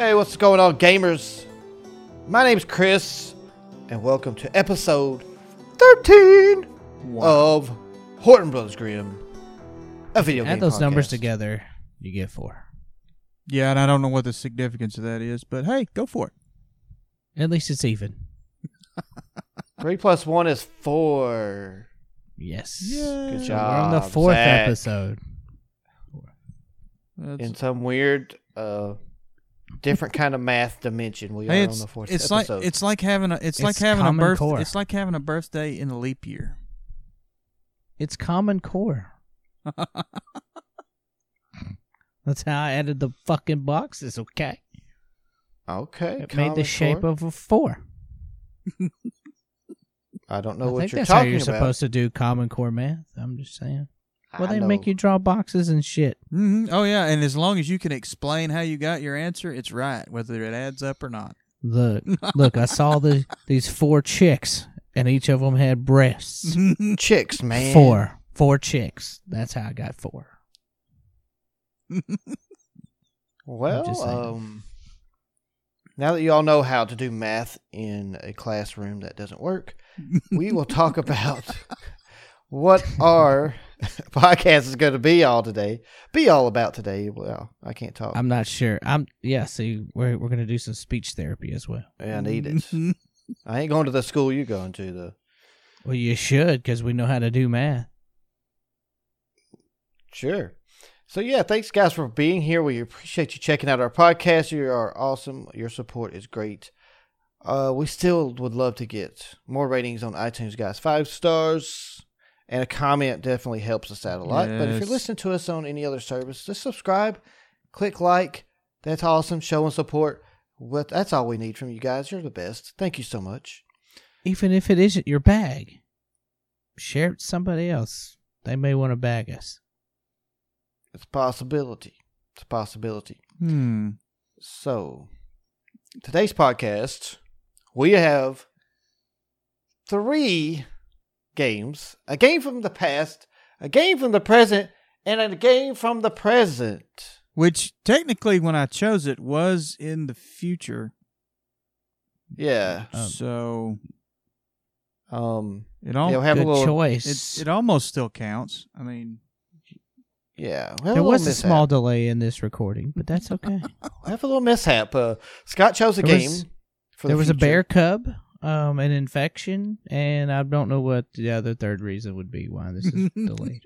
Hey, what's going on, gamers? My name's Chris, and welcome to episode 13 of Horton Brothers Grimm, a video game Add those numbers together, you get four. Yeah, and I don't know what the significance of that is, but hey, go for it. At least it's even. Three plus one is four. Yes. Yeah. Good job. we're on the fourth Zach. episode. That's- In some weird, uh, different kind of math dimension, we hey, are on it's the fourth it's episode. like it's like having a it's, like having a Common birth Core. it's like having a birthday in a leap year. It's Common Core. That's how I added the fucking boxes, okay? okay. It made the Common shape Core. of a four. I don't know I what think you're that's how you're about. supposed to do Common Core math. I'm just saying. Well, I they make you draw boxes and shit. hmm Oh yeah, and as long as you can explain how you got your answer, it's right, whether it adds up or not. Look, look, I saw the these four chicks, and each of them had breasts. chicks, man. Four, four chicks. That's how I got four. Well, um, now that you all know how to do math in a classroom that doesn't work, we will talk about what our podcast is going to be all today. Be all about today. Well, I can't talk. I'm not sure. I'm yeah. See, we're we're gonna do some speech therapy as well. Yeah, I need it. I ain't going to the school you're going to. though. Well, you should because we know how to do math. Sure. So yeah, thanks guys for being here. We appreciate you checking out our podcast. You are awesome. Your support is great. Uh, we still would love to get more ratings on iTunes, guys. Five stars and a comment definitely helps us out a lot. But if you're listening to us on any other service, just subscribe, click like. That's awesome. Showing support. What that's all we need from you guys. You're the best. Thank you so much. Even if it isn't your bag, share it with somebody else. They may want to bag us. It's a possibility. It's a possibility. Hmm. So, today's podcast, we have three games a game from the past, a game from the present, and a game from the present. Which technically, when I chose it, was in the future. Yeah. Um, so Um, it all yeah, have Good a little. choice. it, it almost still counts. I mean, Yeah. we have there little was a mishap. small delay in this recording, but that's okay. We have a little mishap. Uh, Scott chose a There game. was- for there the was a bear cub, um, an infection, and I don't know what the other third reason would be why this is delayed.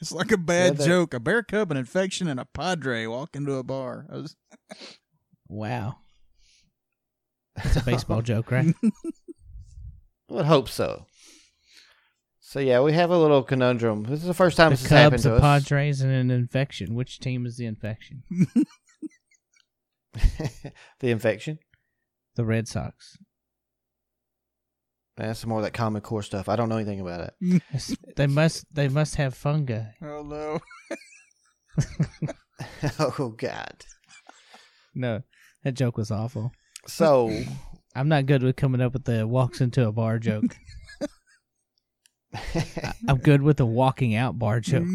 it's like a bad that- joke. A bear cub, an infection, and a padre walk into a bar. I was- Wow, That's a baseball joke, right? I would hope so. So yeah, we have a little conundrum. This is the first time the this has happened Cubs, to the us. Padres, and an infection. Which team is the infection? the infection. The Red Sox. That's some more of that Common Core stuff. I don't know anything about it. They must. They must have fungi. oh no. oh God. No, that joke was awful. So I'm not good with coming up with the walks into a bar joke. I- I'm good with the walking out bar joke.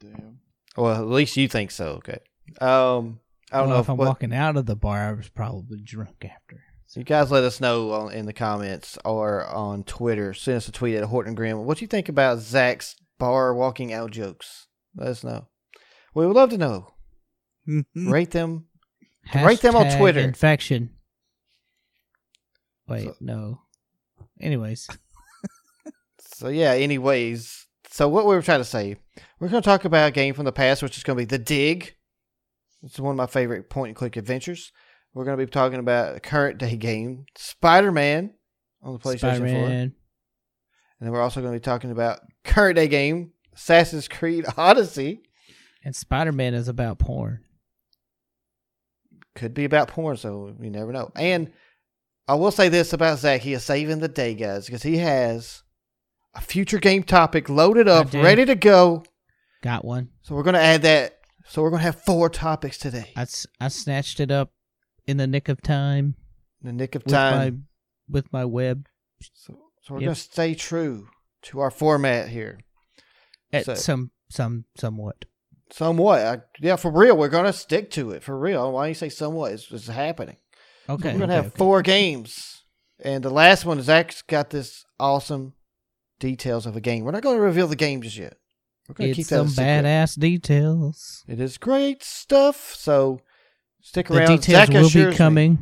Damn. well, at least you think so. Okay. Um, I don't Well, know if I'm what, walking out of the bar. I was probably drunk after. You guys let us know on, in the comments or on Twitter. Send us a tweet at Horton Grimm. What do you think about Zach's bar walking out jokes? Let us know. We would love to know. Mm-hmm. Rate them. Rate them on Twitter. Infection. Wait, So- no. Anyways, So yeah. Anyways, so what we were trying to say, we're going to talk about a game from the past, which is going to be The Dig. It's one of my favorite point and click adventures. We're going to be talking about a current day game, Spider Man, on the PlayStation 4, and then we're also going to be talking about current day game, Assassin's Creed Odyssey. And Spider-Man is about porn. Could be about porn, so you never know. And I will say this about Zach: he is saving the day, guys, because he has a future game topic loaded up, ready to go. Got one. So we're going to add that. So we're going to have four topics today. I, I snatched it up in the nick of time In the nick of with time. my with my web So, so we're Yep. going to stay true to our format here. at So- some some somewhat. Somewhat. I, yeah, for real. We're gonna stick to it for real. Why do you say somewhat? It's, it's happening. Okay. We're gonna okay, have okay. four games, and the last one Zach's got this awesome details of a game. We're not gonna reveal the game just yet. We're gonna It's keep that some badass details. It is great stuff. So stick around. The details Zach will assures be me- coming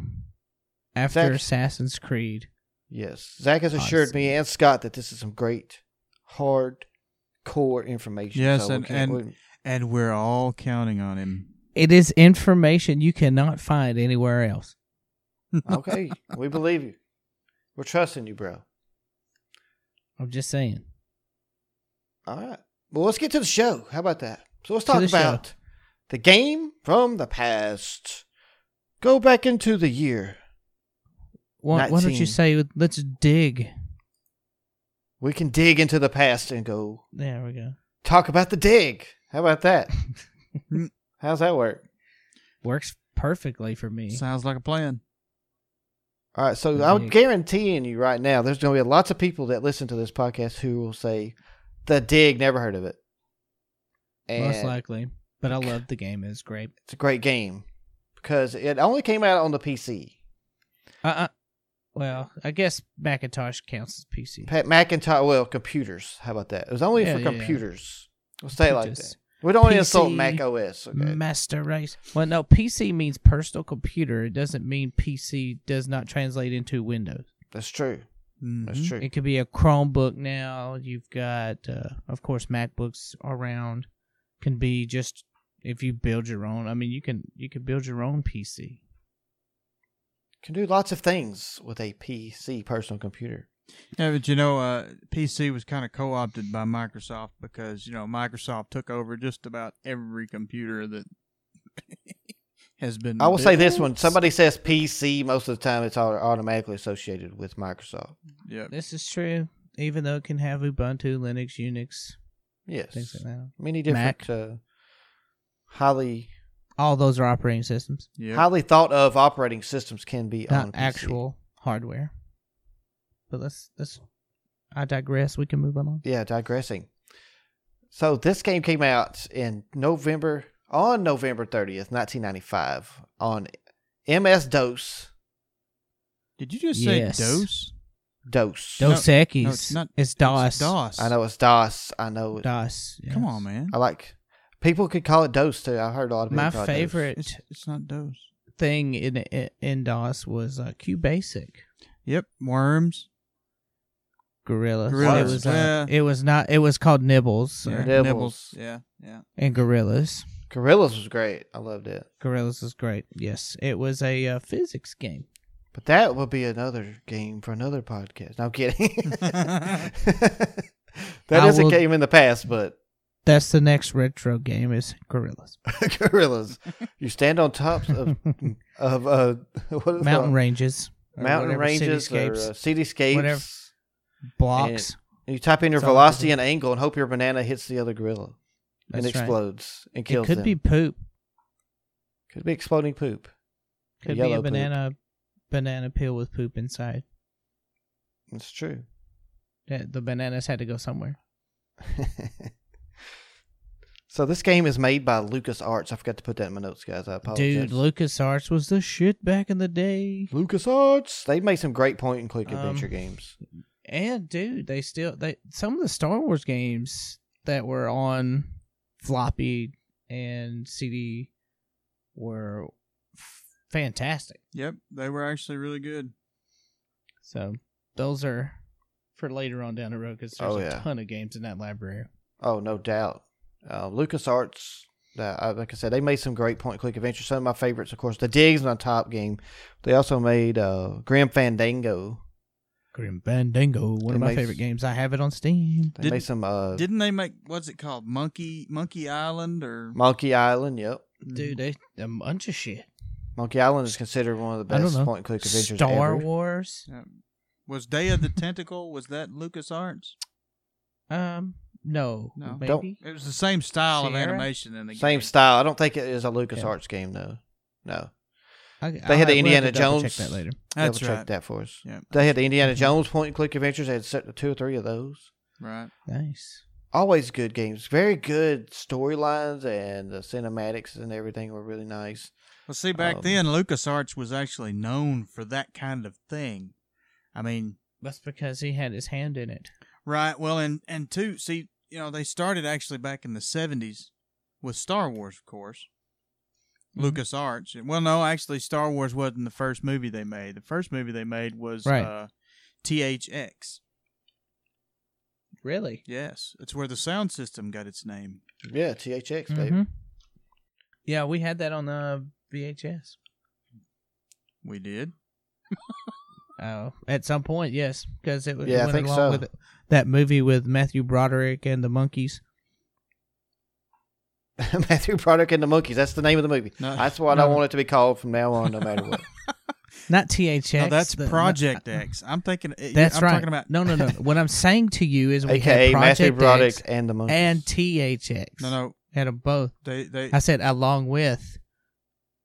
after Zach- Assassin's Creed. Yes, Zach has assured Odyssey. me and Scott that this is some great, hard, core information. Yes, So and- can't- and- we- And we're all counting on him. It is information you cannot find anywhere else. okay, we believe you. We're trusting you, bro. I'm just saying. All right. Well, let's get to the show. How about that? So let's talk about show. About the game from the past. Go back into the year. Why, why don't you say let's dig? We can dig into the past and go There we go. talk about the dig. How about that? How's that work? Works perfectly for me. Sounds like a plan. All right, so The I'm dig. guaranteeing you right now, there's going to be lots of people that listen to this podcast who will say, "The dig, never heard of it." And Most likely. But I love the game. It's great. it's a great game because it only came out on the PC. Uh uh Well, I guess Macintosh counts as PC. Pa- Macintosh, well, computers. How about that? It was only Yeah, for yeah, yeah. computers. We'll say it like that. We don't PC, insult Mac OS. Okay, Master Race. Well, no, PC means personal computer. It doesn't mean PC does not translate into Windows. that's true. That's Mhm. true. It could be a Chromebook now. You've got, uh, of course, MacBooks around. Can be just if you build your own. I mean, you can you can build your own PC. Can do lots of things with a PC personal computer. Yeah, but you know, uh, PC was kind of co-opted by Microsoft because you know Microsoft took over just about every computer that has been. I will say this built. one: somebody says PC, most of the time it's au- automatically associated with Microsoft. Yeah, This is true. Even though it can have Ubuntu, Linux, Unix, Yes, things like that. many different, Mac. uh, highly All those are operating systems, Yep. highly thought of operating systems can be on PC. actual hardware. But let's let's. I digress. We can move on. Yeah, digressing. So this game came out in November on November thirtieth, nineteen ninety five, on MS DOS. Did you just say Yes. DOS? DOS. No, Dos Equis. no, it's not- It's DOS. It's DOS. I know it's DOS. I know. It, DOS. Come on, man. I like. People could call it DOS too. I heard a lot of people. My call it DOS. favorite It's it's not DOS. thing in in DOS was uh, QBasic. Yep. Worms. Gorillas. Gorillas, It was, uh, yeah. it was not. It was called Nibbles Yeah. Nibbles. Nibbles. Yeah. Yeah. and Gorillas. Gorillas was great. I loved it. Gorillas is great. Yes, it was a uh, physics game. But that will be another game for another podcast. No, I'm kidding. That I is will- a game in the past, but That's the next retro game. Is Gorillas gorillas. You stand on tops of of uh, what is mountain ranges, mountain ranges or uh, cityscapes, cityscapes. whatever. blocks. And you type in your That's all I can velocity and angle and hope your banana hits the other gorilla and That's right. explodes and kills It could them. be poop. could be exploding poop. Could be a poop. banana banana peel with poop inside. It's true. Yeah, The bananas had to go somewhere. so this game is made by LucasArts. I forgot to put that in my notes, guys. I apologize. Dude, LucasArts was the shit back in the day. LucasArts. They made some great point and click Um, adventure games. And dude, they still they some of the Star Wars games that were on floppy and CD were f- fantastic. Yep. They were actually really good. So those are for later on down the road because there's Oh, a ton of games in that library. Oh, no doubt. Uh, LucasArts, uh, like I said, they made some great point point click adventures. Some of my favorites, of course, the Dig's my top game. They also made uh, Grim Fandango. Grim Fandango, one They of my make- favorite games. I have it on Steam. They Did- made some uh, Didn't they make what's it called? Monkey Monkey Island or Monkey Island. Yep, Dude, they a bunch of shit. Monkey Island is considered one of the best know. point and click adventures Star ever. Wars. was Day of the Tentacle? Was that Lucas Arts? Um, no, No. Don't- maybe. It was the same style of Sierra? animation in the Same game. style. I don't think it is a LucasArts game though. No, I, They had the we'll Indiana to Jones- Check that later. That's Double check right. that for us. Yeah. They had the Indiana Jones point and click adventures. They had set two or three of those. Right. Nice. always good games. Very good storylines and the cinematics and everything were really nice. Well, see, back Um, then, LucasArts was actually known for that kind of thing. I mean, That's because he had his hand in it. right? Well, and and two, see, you know, they started actually back in the '70s with Star Wars, of course. Mhm. LucasArts. Well, no, actually, Star Wars wasn't the first movie they made. The first movie they made was Right. uh, THX. Really? Yes, it's where the sound system got its name. Yeah, THX, baby. Mhm. Yeah, we had that on the VHS. We did. Oh, at some point, yes, because it, was Yeah, I went think along so. with that movie with Matthew Broderick and the monkeys. Matthew Broderick and the Monkeys. That's the name of the movie. No, That's what I want it to be called from now on, no matter what. Not THX. no, that's the- Project no, X. I'm thinking. Uh, that's I'm right. talking about. no, no, no. what I'm saying to you is we AKA had Matthew Broderick X and the Monkeys. and THX. No, no. had them both. They they I said along with.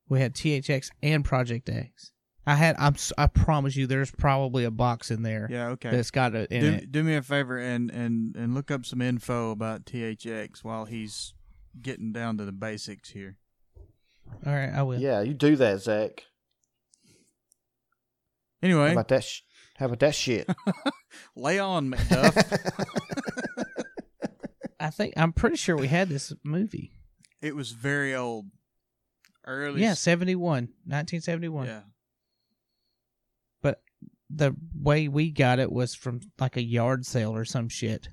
We had THX and Project X. I had. I'm. s- I promise you, there's probably a box in there yeah okay. that's got it in do, it. do me a favor and, and, and look up some info about THX while he's getting down to the basics here. All right, I will. yeah, you do that, Zach. How Anyway, about that? Sh- how about that shit? lay on, Macduff. I think I'm pretty sure we had this movie. it was very old. Early. Yeah, 71, 1971. Yeah. But the way we got it was from like a yard sale or some shit.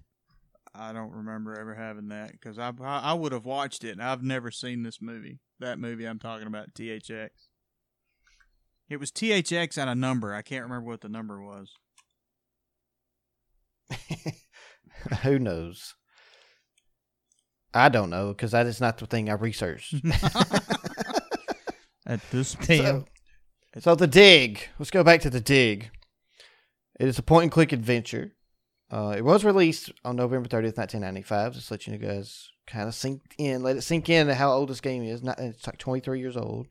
I don't remember ever having that because I, I I would have watched it and I've never seen this movie. That movie I'm talking about, THX. It was THX and a number. I can't remember what the number was. Who knows? I don't know because that is not the thing I researched. At this Damn. So, so the dig. Let's go back to the dig. It is a point and click adventure. Uh, it was released on November thirtieth, nineteen ninety five. Just let you guys kind of sink in, let it sink in how old this game is. Not, it's like twenty three years old.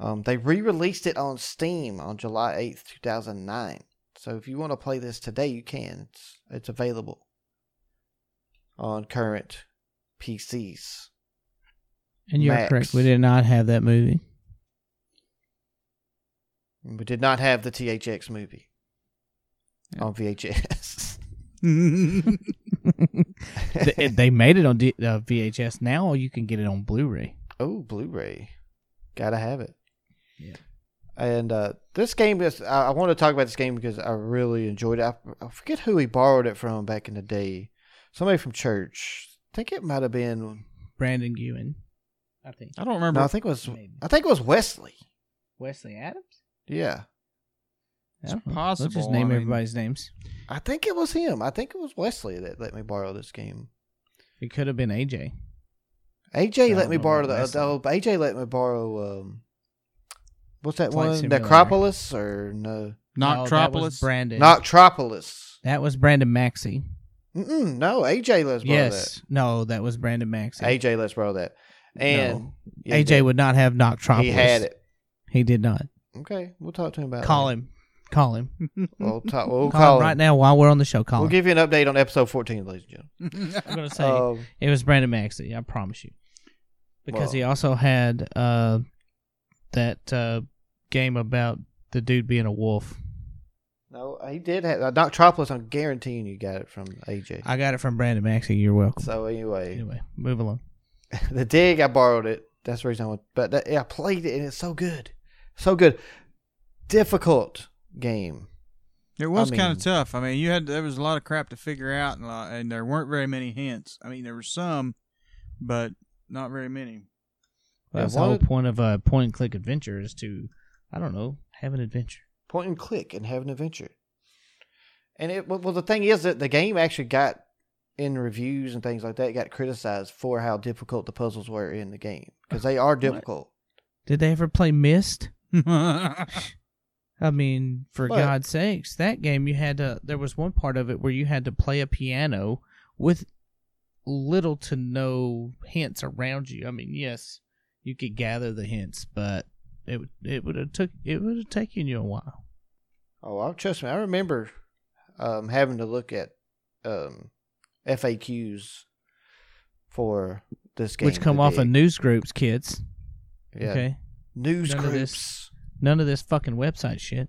Um, they re released it on Steam on July eighth, two thousand nine. So if you want to play this today, you can. It's it's available on current PCs. And you're Max. correct. We did not have that movie. We did not have the THX movie Yeah. on VHS. they, they made it on D, uh, VHS. Now you can get it on Blu-ray. oh, Blu-ray, gotta have it. Yeah. And uh, this game is. I, I want to talk about this game because I really enjoyed it. I, I forget who we borrowed it from back in the day. Somebody from church. I think it might have been. Brandon Ewan, I think. I don't remember. No, I think it was. Maybe. I think it was Wesley. Wesley Adams. Yeah, I It's don't possible, Let's just I name mean- everybody's names. I think it was him. I think it was Wesley that let me borrow this game. It could have been AJ. AJ I let me borrow about the. Wesley. Oh, AJ let me borrow. Um, what's that Flight one? Simulator. Necropolis or no? No, that was Noctropolis. Brandon. Noctropolis. that was Brandon Maxey. Mm-mm, no, AJ let's borrow Yes. No, that was Brandon Maxey. AJ let's borrow that. And No. yeah, AJ would not have Noctropolis. He had it. He did not. Okay, we'll talk to him about. Call it. him. Call him. We'll talk. We'll call, call him him right now while we're on the show. Call We'll him. give you an update on episode fourteen, ladies and gentlemen. I'm gonna say Um, it was Brandon Maxey. I promise you, because Well- he also had uh, that uh, game about the dude being a wolf. no, he did have uh, Noctropolis. I'm guaranteeing you got it from AJ. I got it from Brandon Maxey. You're welcome. so anyway, Anyway, move along. the dig I borrowed it. That's the reason I went. But that, yeah, I played it and it's so good, so good. Difficult game. It was I kind of tough. I mean, you had there was a lot of crap to figure out, and, lot- and there weren't very many hints. I mean, there were some, but not very many. Yeah, That's the whole of- point of a point and click adventure is to, I don't know, have an adventure. point and click and have an adventure. And it well, well, the thing is that the game actually got in reviews and things like that got criticized for how difficult the puzzles were in the game because they are difficult. Did they ever play Myst? I mean, for But- God's sakes, that game you had to. There was one part of it where you had to play a piano with little to no hints around you. I mean, yes, you could gather the hints, but it would it would have took it would have taken you a while. Oh, I trust me. I remember um, having to look at um, FAQs for this game, which come off of news groups, kids. yeah, Okay, news None groups. None of this fucking website shit.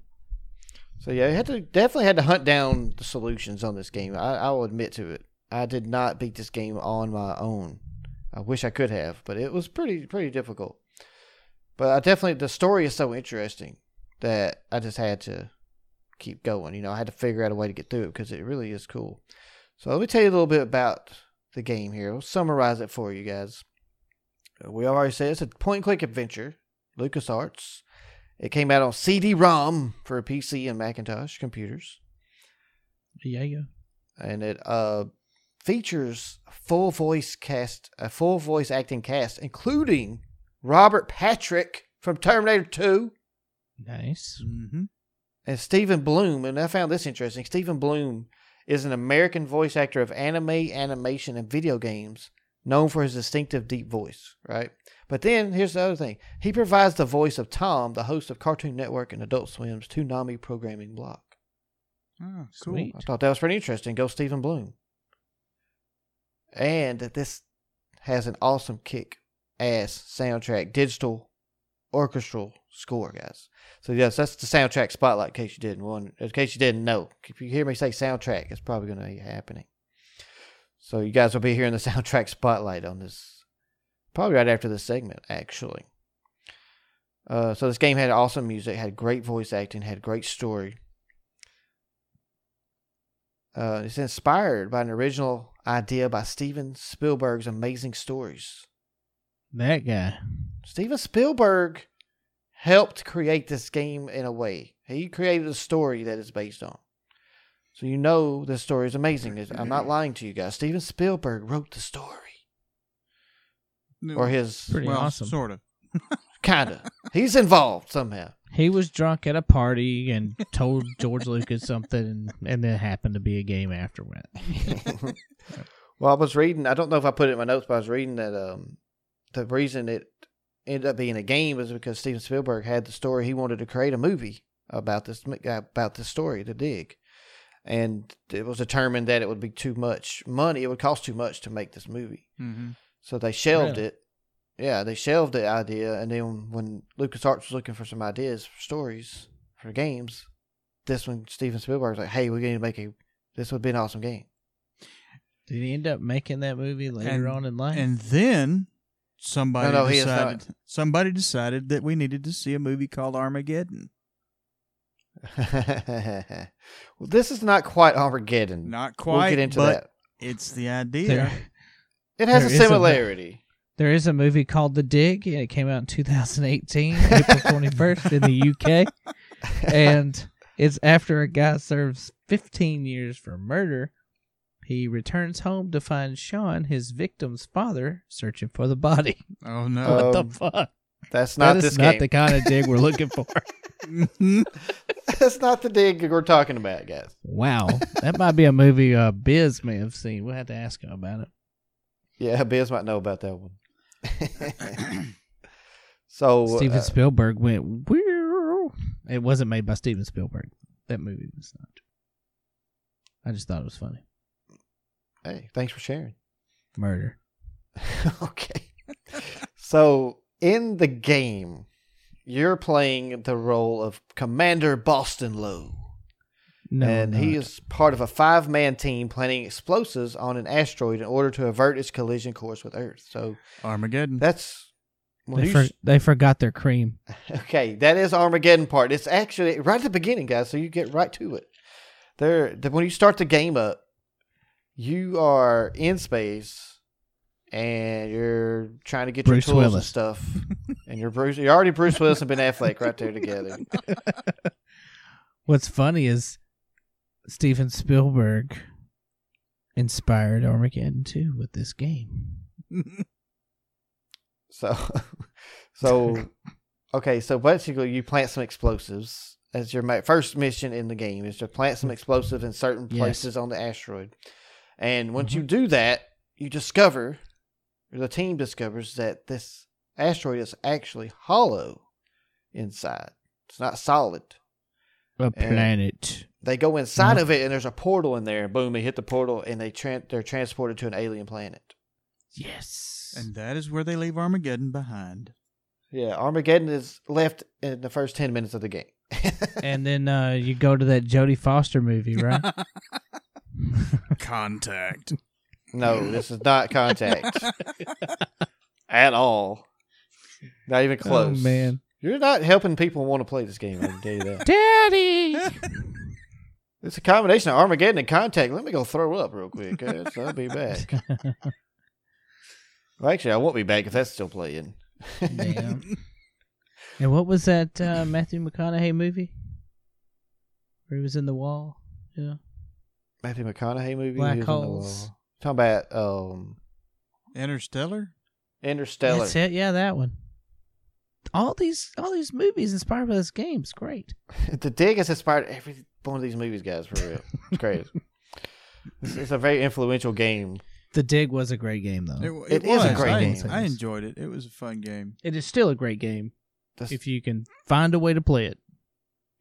So yeah, you had to definitely had to hunt down the solutions on this game. I, I will admit to it. I did not beat this game on my own. I wish I could have, but it was pretty pretty difficult. But I definitely the story is so interesting that I just had to keep going. You know, I had to figure out a way to get through it because it really is cool. So let me tell you a little bit about the game here. I'll summarize it for you guys. We already said it's a point and click adventure, LucasArts. It came out on CD-ROM for PC and Macintosh computers, Yeah, yeah. and it uh, features full voice cast, a full voice acting cast, including Robert Patrick from Terminator 2 Nice. Mm-hmm. and Steven Blum. And I found this interesting. Steven Blum is an American voice actor of anime, animation, and video games, known for his distinctive deep voice. Right, but then here's the other thing: he provides the voice of Tom, the host of Cartoon Network and Adult Swim's Toonami programming block. Oh, cool. Sweet. I thought that was pretty interesting. Go Steven Blum. And this has an awesome kick ass soundtrack, digital orchestral score, guys. So yes, that's the soundtrack spotlight in case you didn't want in case you didn't know. If you hear me say soundtrack, it's probably gonna be happening. So you guys will be hearing the soundtrack spotlight on this probably right after this segment, actually. Uh, so this game had awesome music, had great voice acting, had great story. Uh, it's inspired by an original idea by Steven Spielberg's Amazing Stories. That guy. Steven Spielberg helped create this game in a way. He created a story that is based on. So you know this story is amazing. I'm not lying to you guys. Steven Spielberg wrote the story. Or his Pretty well, awesome. Sort of. kinda. He's involved somehow. He was drunk at a party and told George Lucas something, and, and then happened to be a game afterward. well, I was reading. I don't know if I put it in my notes, but I was reading that um, the reason it ended up being a game was because Steven Spielberg had the story. He wanted to create a movie about this about this story, The Dig, and it was determined that it would be too much money. It would cost too much to make this movie, Mm-hmm. so they shelved Really? it. Yeah, they shelved the idea, and then when LucasArts was looking for some ideas for stories for games, this one Steven Spielberg was like, "Hey, we need to make a. This would be an awesome game." Did he end up making that movie later And- on in life? And then somebody No, no, decided somebody decided that we needed to see a movie called Armageddon. well, this is not quite Armageddon. Not quite, We'll get into but that. it's the idea. there, It has a is a- similarity. there is a movie called The Dig, and it came out in 2018, April 21st in the UK. And it's after a guy serves 15 years for murder. He returns home to find Sean, his victim's father, searching for the body. Oh no. What Um, the fuck? That's not that is this not game. the kind of dig we're looking for. That's not the dig we're talking about, guys. Wow, that might be a movie uh, Biz may have seen. We'll have to ask him about it. Yeah, Biz might know about that one. so Steven uh, Spielberg went. It wasn't made by Steven Spielberg. That movie was not. I just thought it was funny. hey, thanks for sharing. Murder. okay. So in the game, you're playing the role of Commander Boston Low. No, and he is part of a five man team planning explosives on an asteroid in order to avert its collision course with Earth. So Armageddon. that's well, They, for, they forgot their cream. okay. That is Armageddon part. It's actually right at the beginning, guys. So you get right to it. There, the, when you start the game up, you are in space and you're trying to get Bruce your tools and stuff. and you're Bruce. You're already Bruce Willis and Ben Affleck right there together. What's funny is Steven Spielberg inspired Armageddon 2 with this game. So, so okay. So basically, you plant some explosives as your ma- first mission in the game is to plant some explosives in certain Yes. places on the asteroid. And once Mm-hmm. you do that, you discover, the team discovers that this asteroid is actually hollow inside. It's not solid. A And- planet They go inside of it, and there's a portal in there. Boom! They hit the portal, and they tran they're transported to an alien planet. Yes. And that is where they leave Armageddon behind. Yeah, Armageddon is left in the first ten minutes of the game. and then uh, you go to that Jodie Foster movie, right? Contact. No, this is not Contact at all. Not even close. Oh man, You're not helping people want to play this game. I can tell you that. Daddy. It's a combination of Armageddon and Contact. Let me go throw up real quick. guys. I'll be back. Well, actually, I won't be back if that's still playing. Damn. and what was that uh, Matthew McConaughey movie? Where he was in the wall? Yeah. Matthew McConaughey movie. Black he was on the holes. Wall. Talking about um, Interstellar? Interstellar. That's it. Yeah, that one. All these, all these movies inspired by this game. It's great. the dig has inspired every one of these movies, guys. For real, it's crazy. it's, it's a very influential game. The Dig was a great game, though. It, It is a was. great I, game. I enjoyed it. It was a fun game. It is still a great game That's- if you can find a way to play it.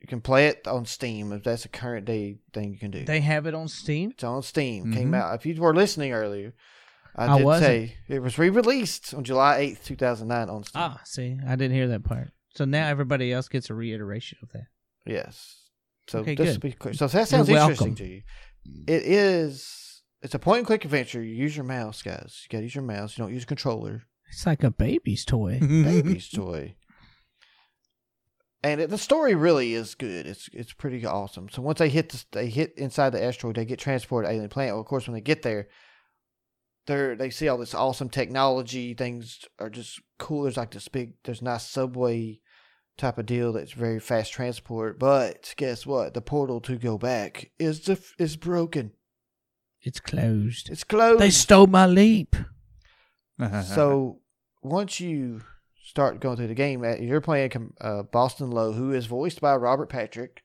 You can play it on Steam if that's a current day thing you can do. They have it on Steam. It's on Steam. Came Mhm. out. If you were listening earlier, I, I did wasn't. say it was re-released on July eighth, two thousand nine, on Steam. Ah, see, I didn't hear that part. So now everybody else gets a reiteration of that. Yes. So Okay, just good. be clear, so that sounds interesting to you. It is. It's a point and click adventure. You use your mouse, guys. You gotta use your mouse. You don't use a controller. It's like a baby's toy. Baby's toy. And it, the story really is good. It's it's pretty awesome. So once they hit the, they hit inside the asteroid, they get transported to alien planet. Well, of course, when they get there, they they see all this awesome technology. Things are just cool. There's like this big, there's nice subway type of deal that's very fast transport. But guess what? The portal to go back is the, is broken. It's closed. It's closed. They stole my leap. so once you start going through the game, uh, you're playing uh, Boston Low, who is voiced by Robert Patrick,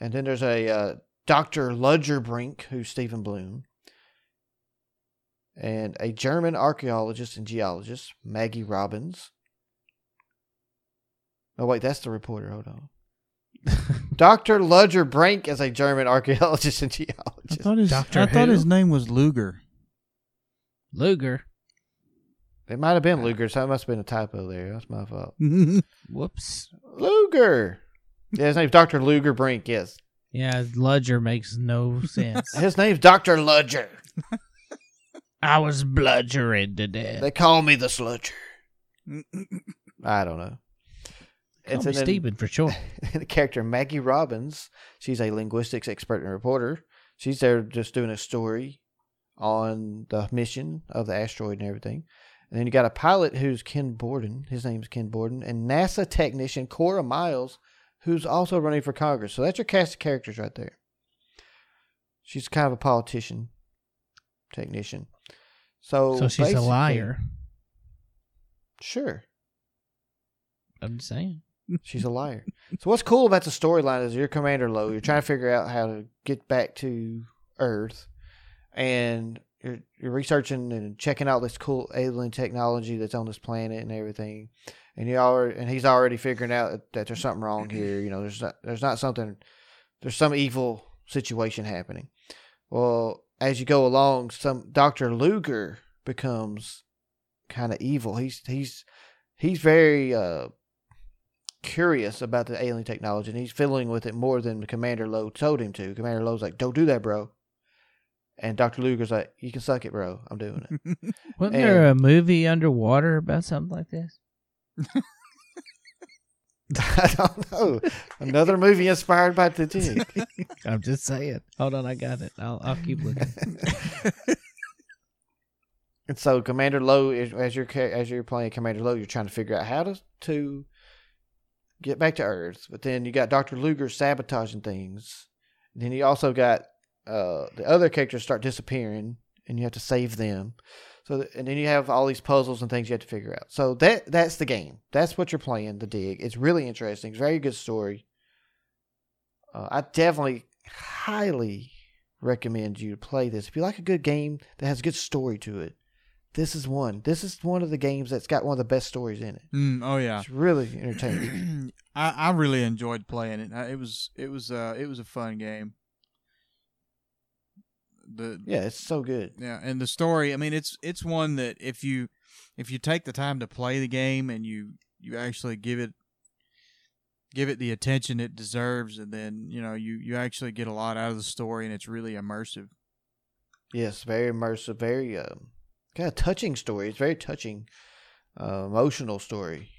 and then there's a uh, Doctor Ludger Brink, who's Steven Blum, and a German archaeologist and geologist, Maggie Robbins. Oh wait, that's the reporter. Hold on. Doctor Ludger Brink is a German archaeologist and I geologist. thought his, I thought his name was Luger. Luger. It might have been Luger, so that must have been a typo there. That's my fault. Whoops. Luger. Yeah, his name's Dr. Luger Brink, yes. Yeah, Ludger makes no sense. His name's Dr. Ludger. I was bludgered to death. They call me the Sludger. I don't know. Call It's me then- for sure. the character Maggie Robbins. She's a linguistics expert and reporter. She's there just doing a story on the mission of the asteroid and everything. And then you got a pilot who's Ken Borden. His name's Ken Borden. And NASA technician Cora Miles, who's also running for Congress. So that's your cast of characters right there. She's kind of a politician, technician. So, So she's a liar. Sure. I'm just saying. She's a liar. so what's cool about the storyline is you're Commander Low. You're trying to figure out how to get back to Earth, and you're, researching and checking out this cool alien technology that's on this planet and everything. And you and he's already figuring out that, that there's something wrong here. You know, there's not there's not something there's some evil situation happening. Well, as you go along, some Doctor Luger becomes kind of evil. He's he's he's very uh curious about the alien technology and he's fiddling with it more than Commander Low told him to. Commander Low's like, Don't do that, bro. And Dr. Luger's like, You can suck it, bro. I'm doing it. Wasn't And- there a movie underwater about something like this? I don't know. Another movie inspired by the dig. I'm just saying. Hold on, I got it. I'll I'll keep looking. And so Commander Low, as you're as you're playing Commander Low, you're trying to figure out how to to get back to Earth. But then you got Doctor Luger sabotaging things. And then you also got uh, the other characters start disappearing, and you have to save them. So th- and then you have all these puzzles and things you have to figure out. So that that's the game. That's what you're playing. The dig. It's really interesting. It's a very good story. Uh, I definitely highly recommend you to play this. If you like a good game that has a good story to it, this is one. This is one of the games that's got one of the best stories in it. Mm, oh yeah. It's really entertaining. I, I really enjoyed playing it. It was it was uh it was a fun game. The Yeah, it's so good. yeah, and the story. I mean, it's it's one that if you if you take the time to play the game and you you actually give it give it the attention it deserves, and then you know you you actually get a lot out of the story, and it's really immersive. Yes, very immersive, very um, kind of touching story. It's very touching, uh, emotional story,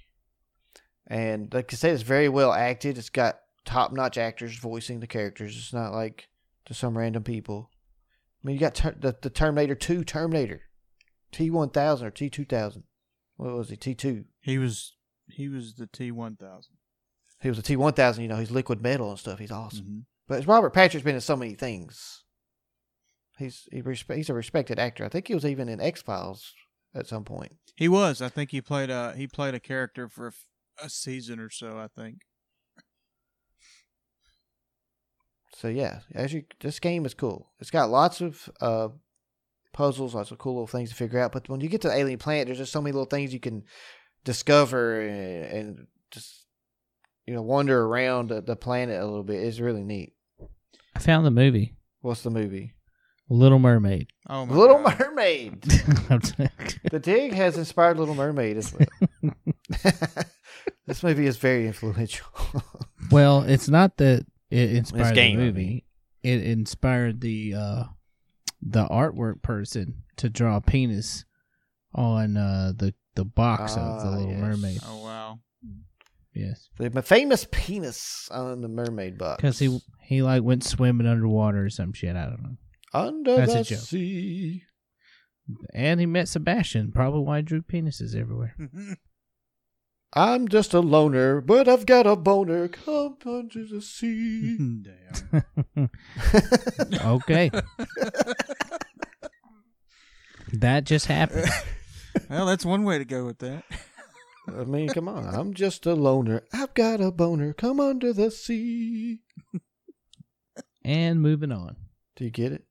and like I said, it's very well acted. It's got top notch actors voicing the characters. It's not like just some random people. I mean, you got ter- the the Terminator Two Terminator, T one thousand or T two thousand. What was he? T two. He was he was the T one thousand. He was a T one thousand. You know, he's liquid metal and stuff. He's awesome. Mm-hmm. But Robert Patrick's been in so many things. He's he respe- he's a respected actor. I think he was even in X Files at some point. He was. I think he played a he played a character for a season or so. I think. So yeah, as you this game is cool. It's got lots of uh puzzles, lots of cool little things to figure out. But when you get to the alien planet, there's just so many little things you can discover and, and just you know wander around the, the planet a little bit. It's really neat. I found the movie What's the movie? Little Mermaid. Oh my Little God. Mermaid. the Dig has inspired Little Mermaid as well. this movie is very influential. well, it's not that it inspired game, the I movie. It inspired the uh, the artwork person to draw a penis on uh, the the box of the Ah, Little yes. Mermaid. Oh wow. Yes, the famous penis on the mermaid box. because he he like went swimming underwater or some shit. I don't know. under That's the a joke. sea. And he met Sebastian. Probably why he drew penises everywhere. I'm just a loner, but I've got a boner. Come under the sea. Damn. okay, that just happened. well, that's one way to go with that. I mean, come on. I'm just a loner. I've got a boner. Come under the sea. And moving on. Do you get it?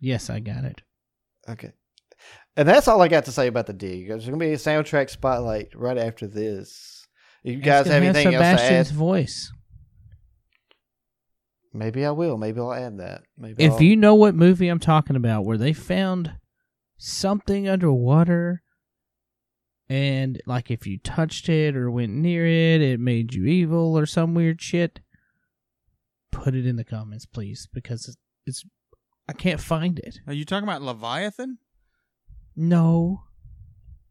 Yes, I got it. Okay. And that's all I got to say about the dig. There's going to be a soundtrack spotlight right after this. You It's guys gonna have anything else to Sebastian's add? voice. Maybe I will. Maybe I'll add that. Maybe If I'll- you know what movie I'm talking about, where they found something underwater, and like if you touched it or went near it, it made you evil or some weird shit, put it in the comments, please, because it's, it's I can't find it. Are you talking about Leviathan? No,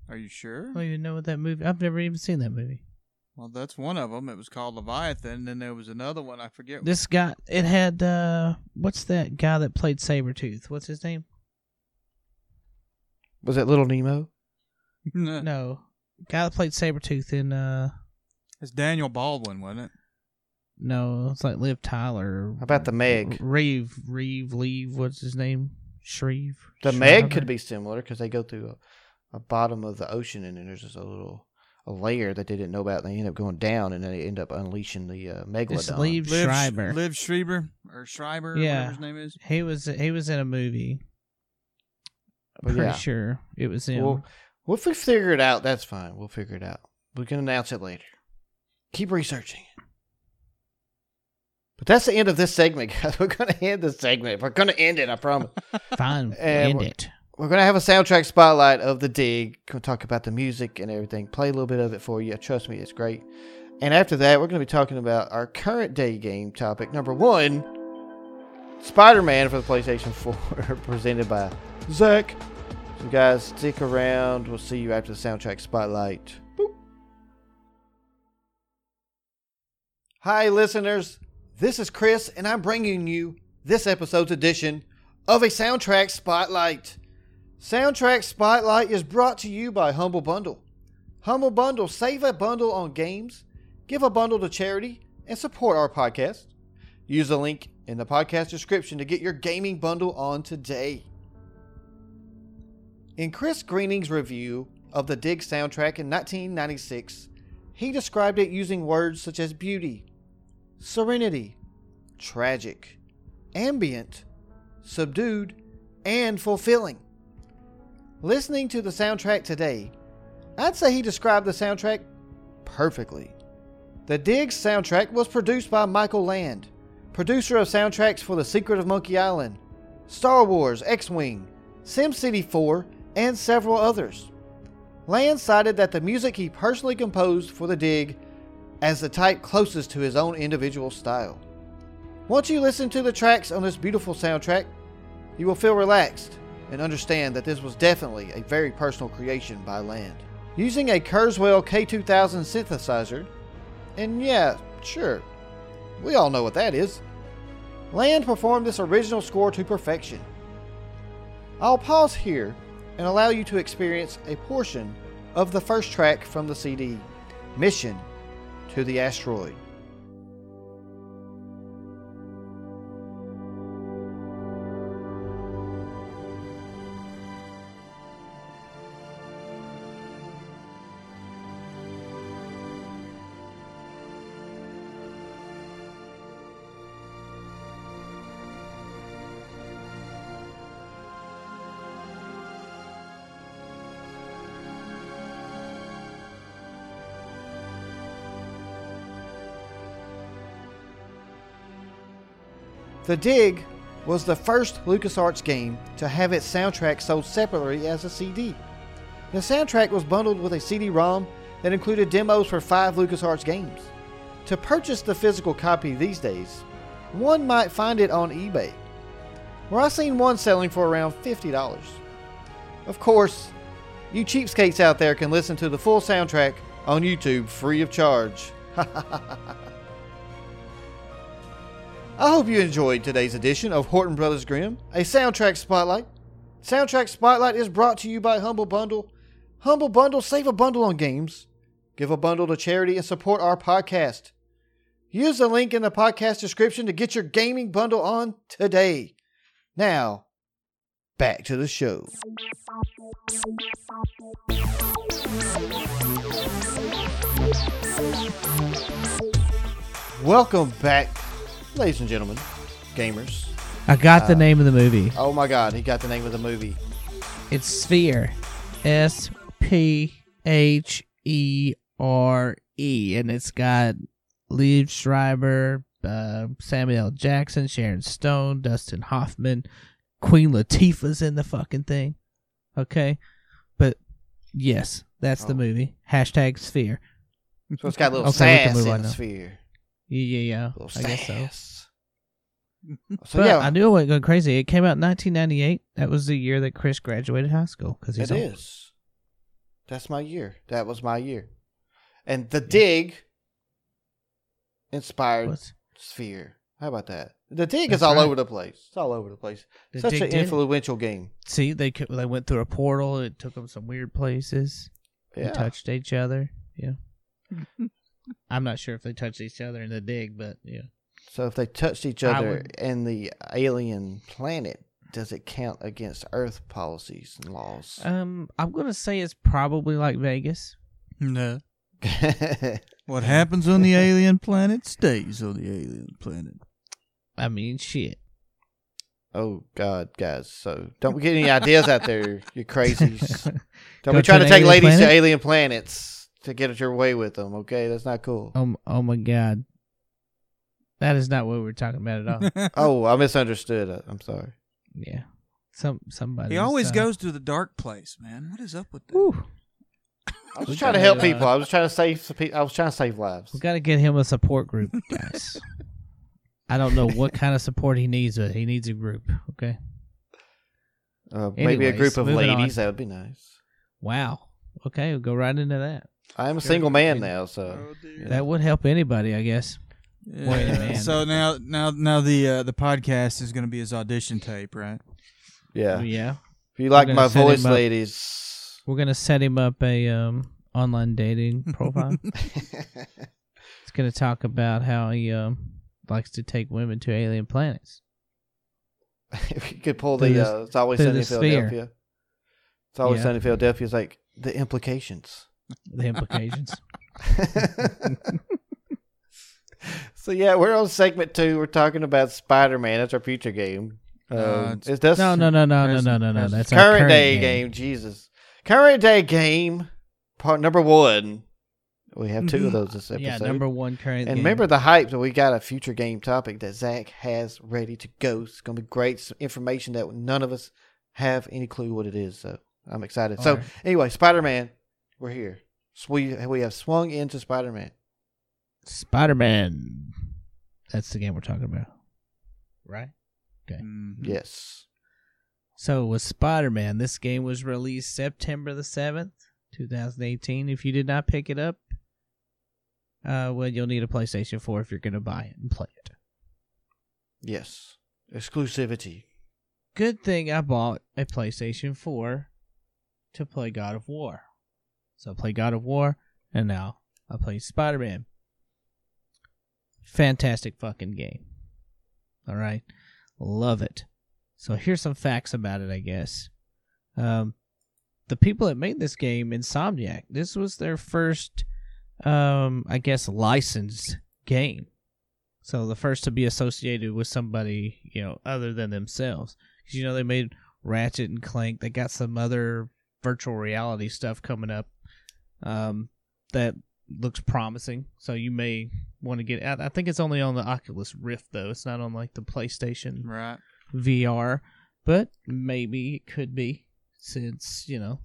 Are you sure? I don't even know what that movie. I've never even seen that movie. Well, that's one of them. It was called Leviathan. And then there was another one. I forget. This guy, it had uh, what's that guy that played Sabretooth? What's his name? was it Little Nemo? no. No, guy that played Sabretooth in uh. It's Daniel Baldwin, wasn't it? No, it's like Liv Tyler. How about the Meg? Reeve, Reeve, Leave. What's his name? Shreve. The Shriver? Meg could be similar because they go through a, a bottom of the ocean and then there's just a little a layer that they didn't know about. And they end up going down and then they end up unleashing the uh, It's megalodon. Liev Liv Schreiber. Liev Schreiber or Schreiber, Yeah. whatever his name is. He was he was in a movie. I'm But pretty yeah. sure it was him. Well, well, if we figure it out, that's fine. We'll figure it out. We can announce it later. Keep researching. But that's the end of this segment, guys. We're going to end this segment. We're going to end it, I promise. Fine, and end it. We're going to have a soundtrack spotlight of The Dig. We'll talk about the music and everything. Play a little bit of it for you. Trust me, it's great. And after that, we're going to be talking about our current day game topic. Number one Spider Man for the PlayStation 4, presented by Zach. So, guys, stick around. We'll see you after the soundtrack spotlight. Boop. Hi, listeners. This is Chris, and I'm bringing you this episode's edition of a soundtrack spotlight. Soundtrack Spotlight is brought to you by Humble Bundle. Humble Bundle, save a bundle on games, give a bundle to charity, and support our podcast. Use the link in the podcast description to get your gaming bundle on today. In Chris Greening's review of the Dig soundtrack in 1996, he described it using words such as beauty, serenity, tragic, ambient, subdued, and fulfilling. Listening to the soundtrack today, I'd say he described the soundtrack perfectly. The Dig's soundtrack was produced by Michael Land, producer of soundtracks for The Secret of Monkey Island, Star Wars, X Wing, SimCity 4, and several others. Land cited that the music he personally composed for The Dig as the type closest to his own individual style. Once you listen to the tracks on this beautiful soundtrack, you will feel relaxed and understand that this was definitely a very personal creation by Land. Using a Kurzweil K2000 synthesizer, and yeah, sure, we all know what that is, Land performed this original score to perfection. I'll pause here and allow you to experience a portion of the first track from the CD, Mission to the Asteroid. The Dig was the first LucasArts game to have its soundtrack sold separately as a CD. The soundtrack was bundled with a CD ROM that included demos for five LucasArts games. To purchase the physical copy these days, one might find it on eBay, where I've seen one selling for around $50. Of course, you cheapskates out there can listen to the full soundtrack on YouTube free of charge. I hope you enjoyed today's edition of Horton Brothers Grimm, a soundtrack spotlight. Soundtrack Spotlight is brought to you by Humble Bundle. Humble Bundle, save a bundle on games. Give a bundle to charity and support our podcast. Use the link in the podcast description to get your gaming bundle on today. Now, back to the show. Welcome back, ladies and gentlemen, gamers. I got the Uh, name of the movie. Oh my god, he got the name of the movie. It's Sphere. S P H E R E. And it's got Liev Schreiber, uh, Samuel L. Jackson, Sharon Stone, Dustin Hoffman, Queen Latifah's in the fucking thing. Okay? But yes, that's the Oh. movie. Hashtag Sphere. So it's got a little Okay, sass in the sphere. Yeah, yeah, yeah. I guess so. so But yeah, I knew it went going crazy. It came out in 1998. That was the year that Chris graduated high school because he's it old. is. That's my year. That was my year. And the dig inspired What's- sphere. How about that? The dig That's is all right. over the place. It's all over the place. The Such Dig an did influential game. See, they they went through a portal. It took them some weird places. They touched each other. Yeah. I'm not sure if they touched each other in the dig, but yeah. So if they touched each I other would- in the alien planet, does it count against Earth policies and laws? Um, I'm gonna say it's probably like Vegas. No. What happens on the alien planet stays on the alien planet. I mean, shit. oh God, guys! So don't get any ideas out there, you crazies. Don't Go be trying to to an take alien ladies to planet? alien planets to get your way with them. Okay, that's not cool. Oh, oh my god. That is not what we were talking about at all. Oh, I misunderstood. I- I'm sorry. yeah. Some somebody. he always goes to the dark place, man. What is up with that? Whew. I was We just trying to gotta, help uh, people. I was trying to save. some pe- I was trying to save lives. We got to get him a support group, guys. I don't know what kind of support he needs, but he needs a group. Okay. Uh, maybe a group of ladies. on. That would be nice. Wow. Okay, we'll go right into that. I am a single man now, so Oh. That would help anybody, I guess. Wait a Yeah. minute. So now, now, now the uh, the podcast is going to be his audition tape, right? yeah. Yeah. If you like gonna my set him voice, up. ladies, We're gonna set him up a um online dating profile. it's gonna talk about how he um likes to take women to alien planets. if you could pull Through the, the- uh, it's always through sunny the in sphere. Philadelphia. It's always Yeah. sunny in Philadelphia. It's like the implications. The implications. so yeah, we're on segment two. We're talking about Spider Man. That's our future game. Um, Uh, it's- is this no, no, no, no, no, no, no, no. That's our current, current day game. Jesus, current day game. Part number one We have two of those this episode. Yeah, number one current. and game. remember the hype that we got a future game topic that Zach has ready to go. It's going to be great some information that none of us have any clue what it is. So I'm excited. so Alright. anyway, Spider Man, we're here. So we we have swung into Spider Man. Spider Man. That's the game we're talking about, right? Mhm. Yes. So with Spider Man, this game was released September the seventh, two thousand eighteen. If you did not pick it up, uh, well, you'll need a PlayStation Four if you're going to buy it and play it. Yes. Exclusivity. Good thing I bought a PlayStation Four to play God of War. So I play God of War, and now I play Spider Man. Fantastic fucking game. All right, love it. So here's some facts about it, I guess. Um, the people that made this game, Insomniac, this was their first, um, I guess, licensed game. So the first to be associated with somebody, you know, other than themselves. Because you know they made Ratchet and Clank. They got some other virtual reality stuff coming up, um, that looks promising. So you may want to get. I I think it's only on the Oculus Rift though. It's not on like the PlayStation Right. VR, but maybe it could be since you know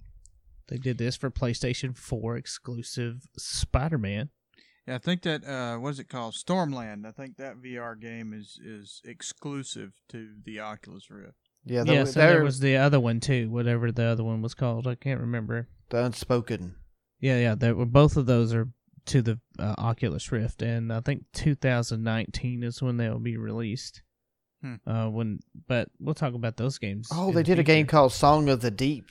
they did this for PlayStation 4 exclusive Spider-Man. Yeah, I think that uh, what is it called? Stormland. I think that VR game is is exclusive to the Oculus Rift. Yeah, Yeah, so there was the other one too, whatever the other one was called. I can't remember. the unspoken. Yeah, yeah, there were both of those are to the uh, Oculus Rift, and I think 2019 is when they will be released. Hmm. Uh, when, but we'll talk about those games. Oh, they the did a game called Song of the Deep.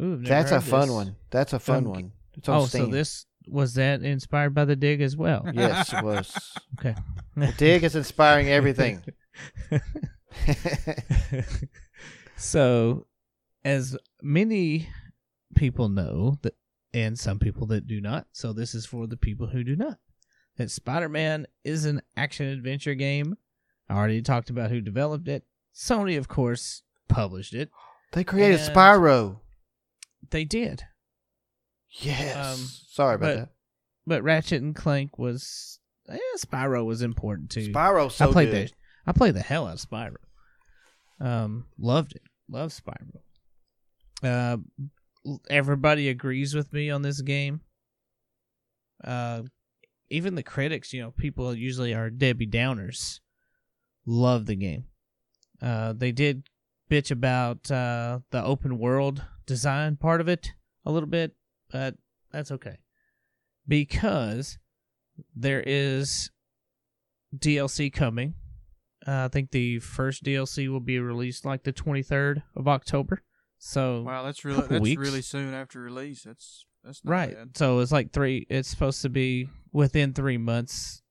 Ooh, That's a fun this. one. That's a fun Um, one. It's on Oh, Steam. so this was that inspired by the Dig as well. yes, it was. Okay. The dig is inspiring everything. so, as many people know that, and some people that do not, so this is for the people who do not, that Spider-Man is an action adventure game. I already talked about who developed it. Sony, of course, published it. they created And- Spyro. They did, Yes. Um, Sorry about but- that. but Ratchet and Clank was, yeah, Spyro was important too. Spyro's so I played good. the I played the hell out of Spyro. Um, loved it. Love Spyro. Uh, everybody agrees with me on this game. Uh, even the critics, you know, people usually are Debbie Downers. Love the game. Uh, they did bitch about uh, the open world design part of it a little bit, but that's okay because there is DLC coming. Uh, I think the first DLC will be released like the 23rd of October. So Wow, that's really that's weeks. really soon after release. That's that's not right. bad. So it's like three. It's supposed to be within three months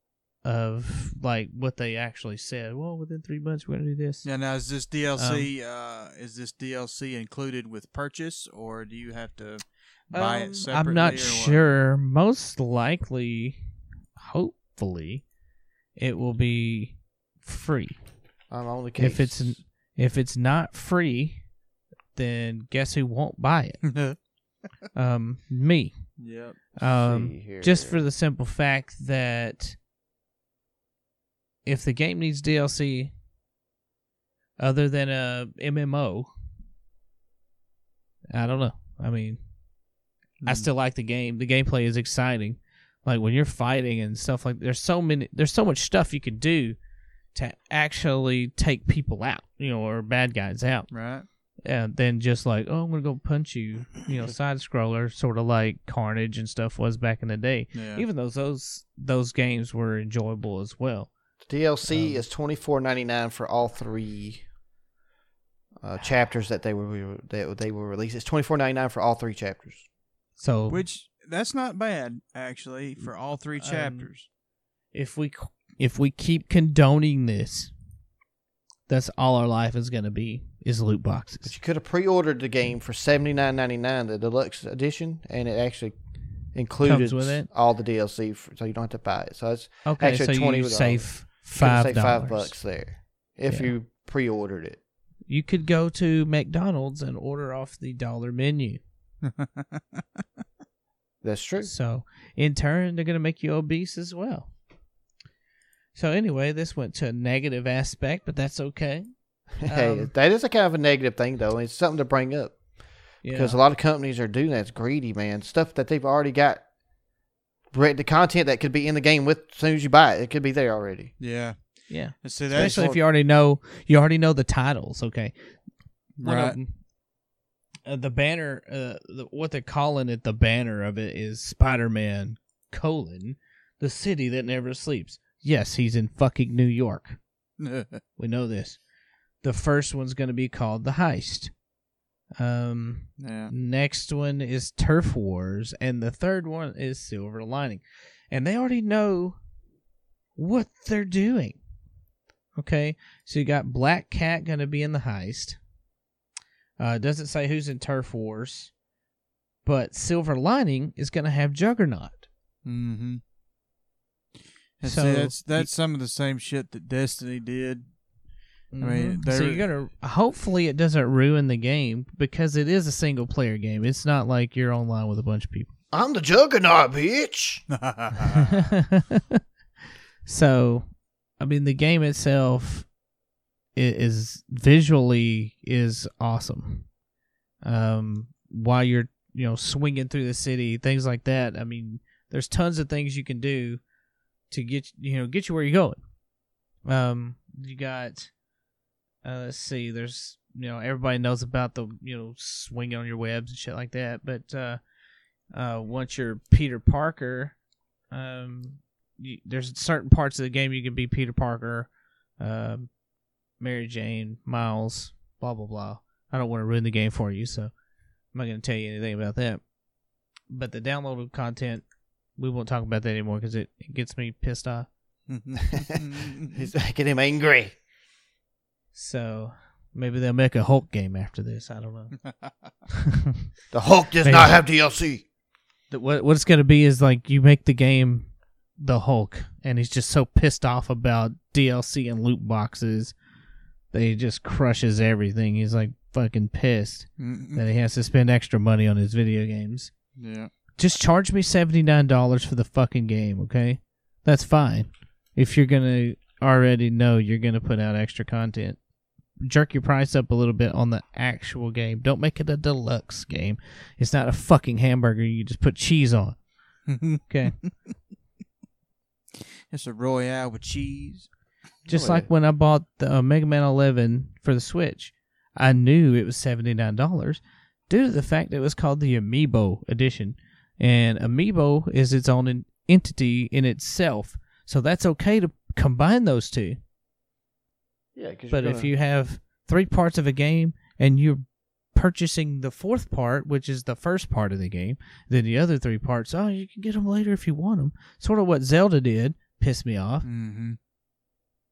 of like what they actually said. Well, within three months we're gonna do this. Yeah. Now, is this DLC Um, uh, is this DLC included with purchase, or do you have to buy Um, it separately? I'm not or what? sure. Most likely, hopefully, it will be free. I'm on the case. If it's if it's not free, then guess who won't buy it? Um, me. yep. Um, just for the simple fact that if the game needs DLC other than a MMO, I don't know. I mean, I Mm. still like the game. The gameplay is exciting. Like when you're fighting and stuff like there's so many there's so much stuff you can do to actually take people out, you know, or bad guys out. right. And then just like, oh, I'm gonna go punch you, you know, side scroller, sort of like Carnage and stuff was back in the day. Yeah. Even though those those games were enjoyable as well. DLC um, is twenty four ninety nine for all three uh, chapters that they were that they were released. It's twenty four ninety nine for all three chapters. So Which that's not bad actually for all three Um, chapters. if we if we keep condoning this, that's all our life is gonna be is loot But boxes. you could have pre ordered the game for seventy nine ninety nine, the deluxe edition, and it actually included it? all the DLC, for, so you don't have to buy it. So it's Okay, Actually, so $20 you save five save five bucks there if Yeah. you pre ordered it. You could go to McDonald's and order off the dollar menu. That's true. So in turn, they're going to make you obese as well. So anyway, this went to a negative aspect, but that's okay. hey, Um, that is a kind of a negative thing, though. It's something to bring up Yeah. because a lot of companies are doing that. It's greedy, man. Stuff that they've already got, the content that could be in the game with as soon as you buy it, it could be there already. Yeah. yeah. And See, that's Especially if you already know you already know the titles. Okay. One of uh, the banner, uh, the, what they're calling it, the banner of it is Spider-Man colon the city that never sleeps. Yes, he's in fucking New York. We know this. The first one's going to be called the Heist. Um, yeah. next one is Turf Wars, and the third one is Silver Lining, and they already know what they're doing. Okay, so you got Black Cat going to be in the heist. Uh, it doesn't say who's in Turf Wars, but Silver Lining is going to have Juggernaut. Mm-hmm. And So- see, that's that's some of the same shit that Destiny did. I mean, so you're gonna. Hopefully, it doesn't ruin the game because it is a single player game. It's not like you're online with a bunch of people. I'm the Juggernaut, bitch. so, I mean, the game itself i- is visually is awesome. Um, while you're you know swinging through the city, things like that. I mean, there's tons of things you can do to get you know get you where you're going. Um, you got. Uh, let's see. There's you know everybody knows about the you know swinging on your webs and shit like that, but uh, uh, once you're Peter Parker, um, you, there's certain parts of the game you can be Peter Parker, um, Mary Jane, Miles, blah blah blah. I don't want to ruin the game for you, so I'm not going to tell you anything about that. But the downloadable content, we won't talk about that anymore because it, it gets me pissed off. Making him angry. So maybe they'll make a Hulk game after this. I don't know. The Hulk does Maybe. not have DLC. The- what what it's going to be is like you make the game the Hulk, and he's just so pissed off about DLC and loot boxes that he just crushes everything. He's like fucking pissed that he has to spend extra money on his video games. yeah. Just charge me seventy nine dollars for the fucking game, okay? That's fine. If you're gonna already know you're gonna put out extra content, jerk your price up a little bit on the actual game. Don't make it a deluxe game. It's not a fucking hamburger you just put cheese on. Okay. it's a royale with cheese. Just Oh, like when I bought the uh, Mega Man 11 for the Switch, I knew it was $79 due to the fact that it was called the Amiibo edition. And Amiibo is its own entity in itself. So that's okay to combine those two. Yeah, because But if you have three parts of a game and you're purchasing the fourth part, which is the first part of the game, then the other three parts, oh, you can get them later if you want them. Sort of what Zelda did, pissed me off. Mm-hmm.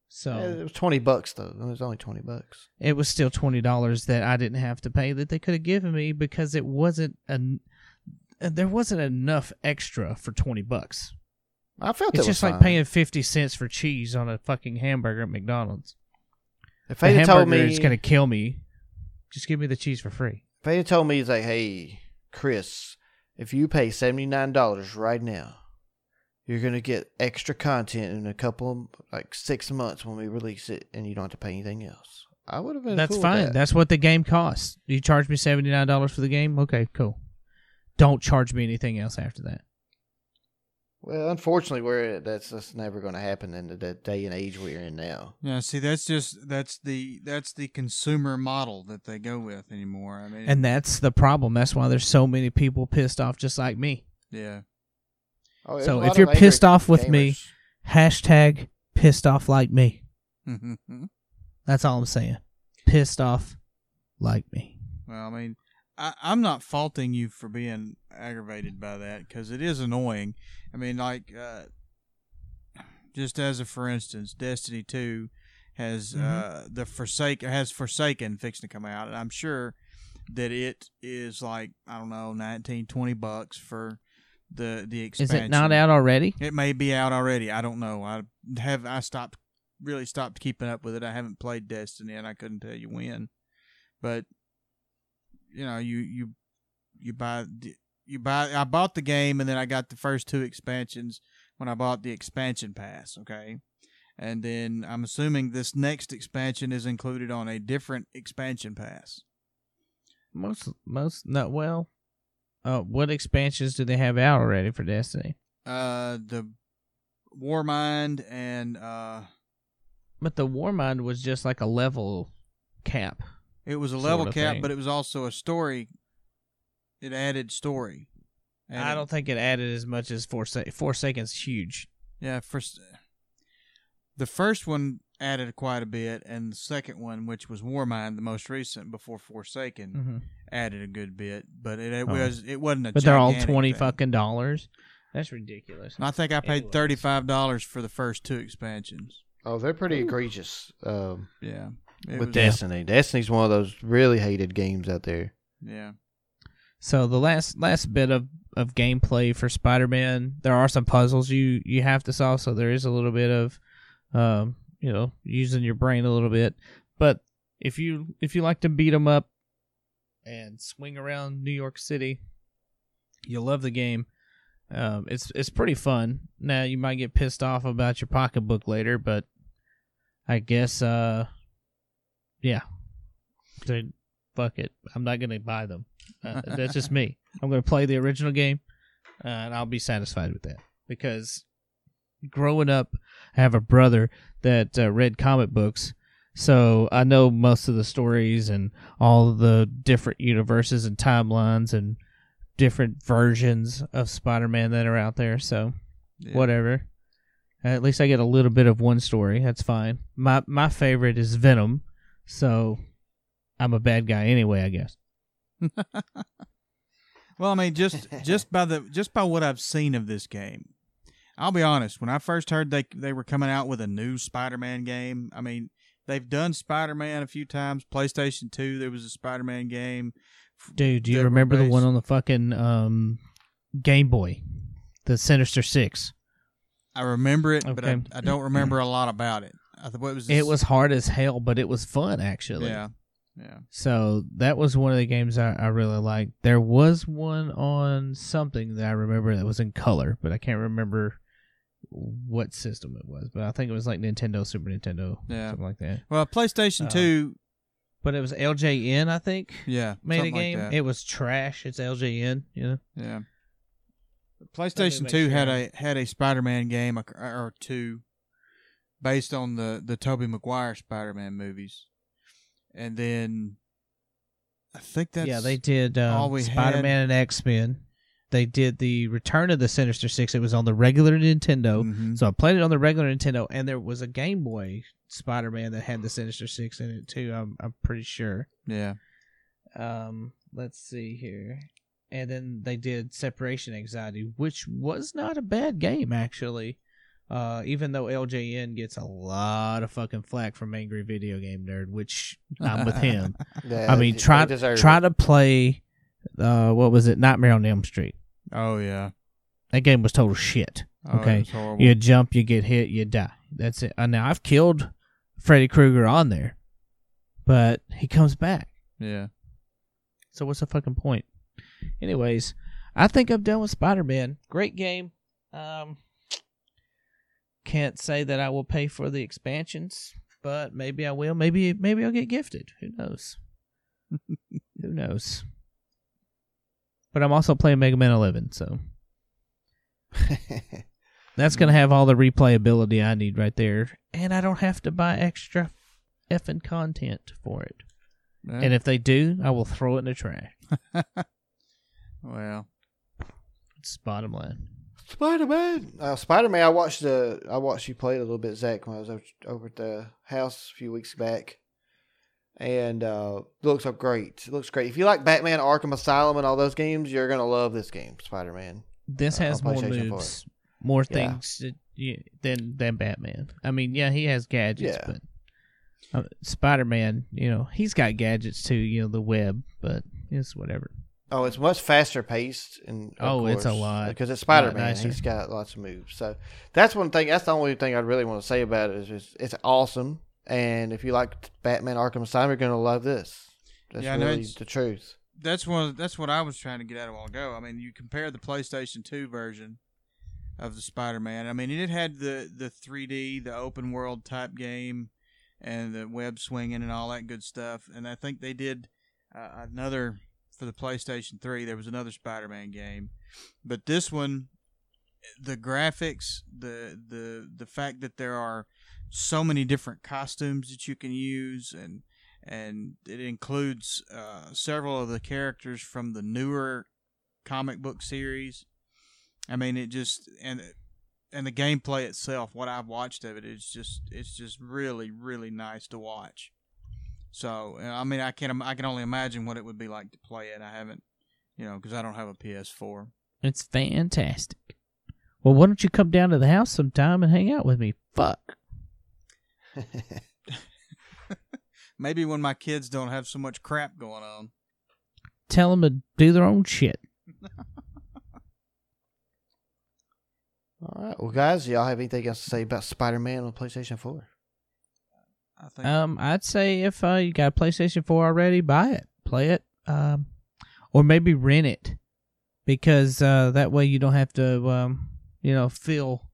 So it was twenty bucks though. It was only twenty bucks. it was still twenty dollars that I didn't have to pay that they could have given me because it wasn't an there wasn't enough extra for twenty bucks. I felt It's it was just like fine. paying fifty cents for cheese on a fucking hamburger at McDonald's. If The told hamburger me, is gonna kill me. Just give me the cheese for free. if they had told me, he's like, hey, Chris, if you pay seventy nine dollars right now, you're gonna get extra content in a couple, like six months when we release it, and you don't have to pay anything else. I would have been. That's cool fine. that. That's what the game costs. You charge me seventy nine dollars for the game? Okay, cool. Don't charge me anything else after that. Well, unfortunately, we're that's just never going to happen in the, the day and age we're in now. Yeah. See, that's just that's the that's the consumer model that they go with anymore. I mean, And that's the problem. That's why there's so many people pissed off just like me. yeah. Oh, So if you're pissed off with me- Hashtag pissed off like me. That's all I'm saying. Pissed off like me. Well, I mean, I, I'm not faulting you for being aggravated by that because it is annoying. I mean, like, uh, just as a for instance, Destiny Two has uh, the Forsake has Forsaken fixing to come out, and I'm sure that it is like I don't know, 19, 20 bucks for the the expansion. Is it not out already? It may be out already. I don't know. I have I stopped really stopped keeping up with it. I haven't played Destiny and I couldn't tell you when. But you know, you you you buy you buy. I bought the game, and then I got the first two expansions when I bought the expansion pass. Okay, and then I'm assuming this next expansion is included on a different expansion pass. Most most not well. Uh, what expansions do they have out already for Destiny? Uh, the Warmind and uh, But the Warmind was just like a level cap. It was a Sort level of cap, thing. but it was also a story. It added story. And I don't think it added as much as Forsa- Forsaken's huge. Yeah, first the first one added quite a bit, and the second one, which was Warmind, the most recent before Forsaken, Mm-hmm. added a good bit. But it, it Oh. was it wasn't a. But they're all twenty thing. fucking dollars. That's ridiculous. And I think I paid thirty five dollars for the first two expansions. Oh, they're pretty egregious. Um, Yeah, it with was, Destiny, Destiny's one of those really hated games out there. yeah. So the last last bit of, of gameplay for Spider Man, there are some puzzles you you have to solve. So there is a little bit of, um, you know, using your brain a little bit. But if you if you like to beat 'em up and swing around New York City, you'll love the game. Um, it's it's pretty fun. Now you might get pissed off about your pocketbook later, but I guess uh, yeah, So, fuck it. I'm not gonna buy them. Uh, that's just me. I'm going to play the original game, uh, and I'll be satisfied with that. Because growing up, I have a brother that uh, read comic books, so I know most of the stories and all the different universes and timelines and different versions of Spider-Man that are out there. So yeah. whatever. At least I get a little bit of one story. That's fine. My my favorite is Venom, so I'm a bad guy anyway, I guess. Well, I mean, just just by the just by what I've seen of this game, I'll be honest. When I first heard they they were coming out with a new Spider-Man game, I mean, they've done Spider-Man a few times. PlayStation Two, there was a Spider-Man game. Dude, do you remember the one on the fucking um, Game Boy, the Sinister Six? I remember it, but I, I don't remember a lot about it. I thought it was It was hard as hell, but it was fun actually. yeah, yeah. So that was one of the games I, I really liked. There was one on something that I remember that was in color, but I can't remember what system it was. But I think it was like Nintendo, Super Nintendo, Yeah. something like that. Well, PlayStation Uh, Two, But it was LJN, I think, yeah, made a something like game. that. it was trash. It's LJN, you know. Yeah. PlayStation make Two had a had a Spider-Man game or- or two, based on the the Tobey Maguire Spider-Man movies, and then I think that's yeah, they did um, all we Spider Man and X Men. They did the Return of the Sinister Six. It was on the regular Nintendo. Mhm. So I played it on the regular Nintendo, and there was a Game Boy Spider Man that had the Sinister Six in it too. I'm I'm pretty sure. yeah, Um, let's see here, and then they did Separation Anxiety, which was not a bad game actually. Uh, even though LJN gets a lot of fucking flack from Angry Video Game Nerd, which I'm with him. Yeah, I mean, try try to play. Uh, what was it? Nightmare on Elm Street. oh yeah, That game was total shit. oh, Okay. was. You jump, you get hit, you die. That's it. Uh, now I've killed Freddy Krueger on there, but he comes back. yeah, So what's the fucking point? Anyways, I think I'm done with Spider Man. Great game. Um, can't say that I will pay for the expansions, but maybe I will. Maybe maybe I'll get gifted. Who knows? Who knows? But I'm also playing Mega Man 11, so that's gonna have all the replayability I need right there, and I don't have to buy extra effing content for it. And if they do, I will throw it in the trash. well, It's bottom line. Spider Man. Uh, Spider Man. I watched the. I watched you play it a little bit, Zach, when I was over, over at the house a few weeks back, and uh, looks up great. It looks great. If you like Batman: Arkham Asylum and all those games, you're gonna love this game, Spider Man. This Uh, has on more PlayStation for moves, more Yeah. things that you, than than Batman. I mean, yeah, he has gadgets, Yeah. but uh, Spider Man, you know, he's got gadgets too. You know, the web, but it's whatever. Oh, it's much faster paced, and of Oh, it's a lot- because it's Spider Man. nicer. He's got lots of moves. So that's one thing. That's the only thing I really want to say about it is it's, it's awesome. And if you like Batman: Arkham Asylum, you're gonna love this. That's Yeah, really the truth. that's one. That's what I was trying to get at a while ago. I mean, you compare the PlayStation Two version of the Spider-Man. I mean, it had the the 3D, the open world type game, and the web swinging and all that good stuff. And I think they did uh, another for the PlayStation Three. There was another Spider-Man game, but this one, the graphics, the the the fact that there are so many different costumes that you can use and and it includes uh, several of the characters from the newer comic book series. I mean, it just and and the gameplay itself, what I've watched of it, it, is just it's just really really nice to watch. So I mean, I can't. I can only imagine what it would be like to play it. I haven't, you know, because I don't have a PS4. It's fantastic. Well, why don't you come down to the house sometime and hang out with me? Fuck. Maybe when my kids don't have so much crap going on. Tell them to do their own shit. All right. Well, guys, y'all have anything else to say about Spider Man on PlayStation 4? I think Um, I'd say if uh, you got a PlayStation 4 already, buy it, play it, um, or maybe rent it, because uh, that way you don't have to, um, you know, feel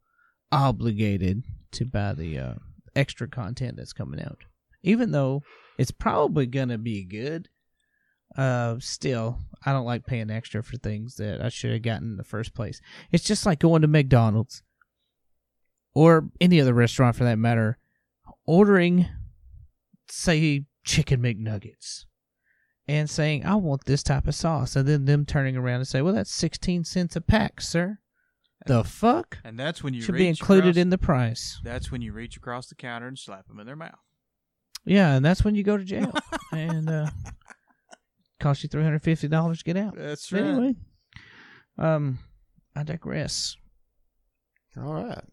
obligated to buy the uh, extra content that's coming out. Even though it's probably gonna be good, uh, still, I don't like paying extra for things that I should have gotten in the first place. It's just like going to McDonald's or any other restaurant for that matter ordering, say, chicken McNuggets and saying, I want this type of sauce. And then them turning around and say, well, that's 16 cents a pack, sir. The fuck? and that's when you Should be included across, in the price. That's when you reach across the counter and slap them in their mouth. Yeah, and that's when you go to jail. and uh, cost you $350 to get out. That's But anyway, um, I digress. All right.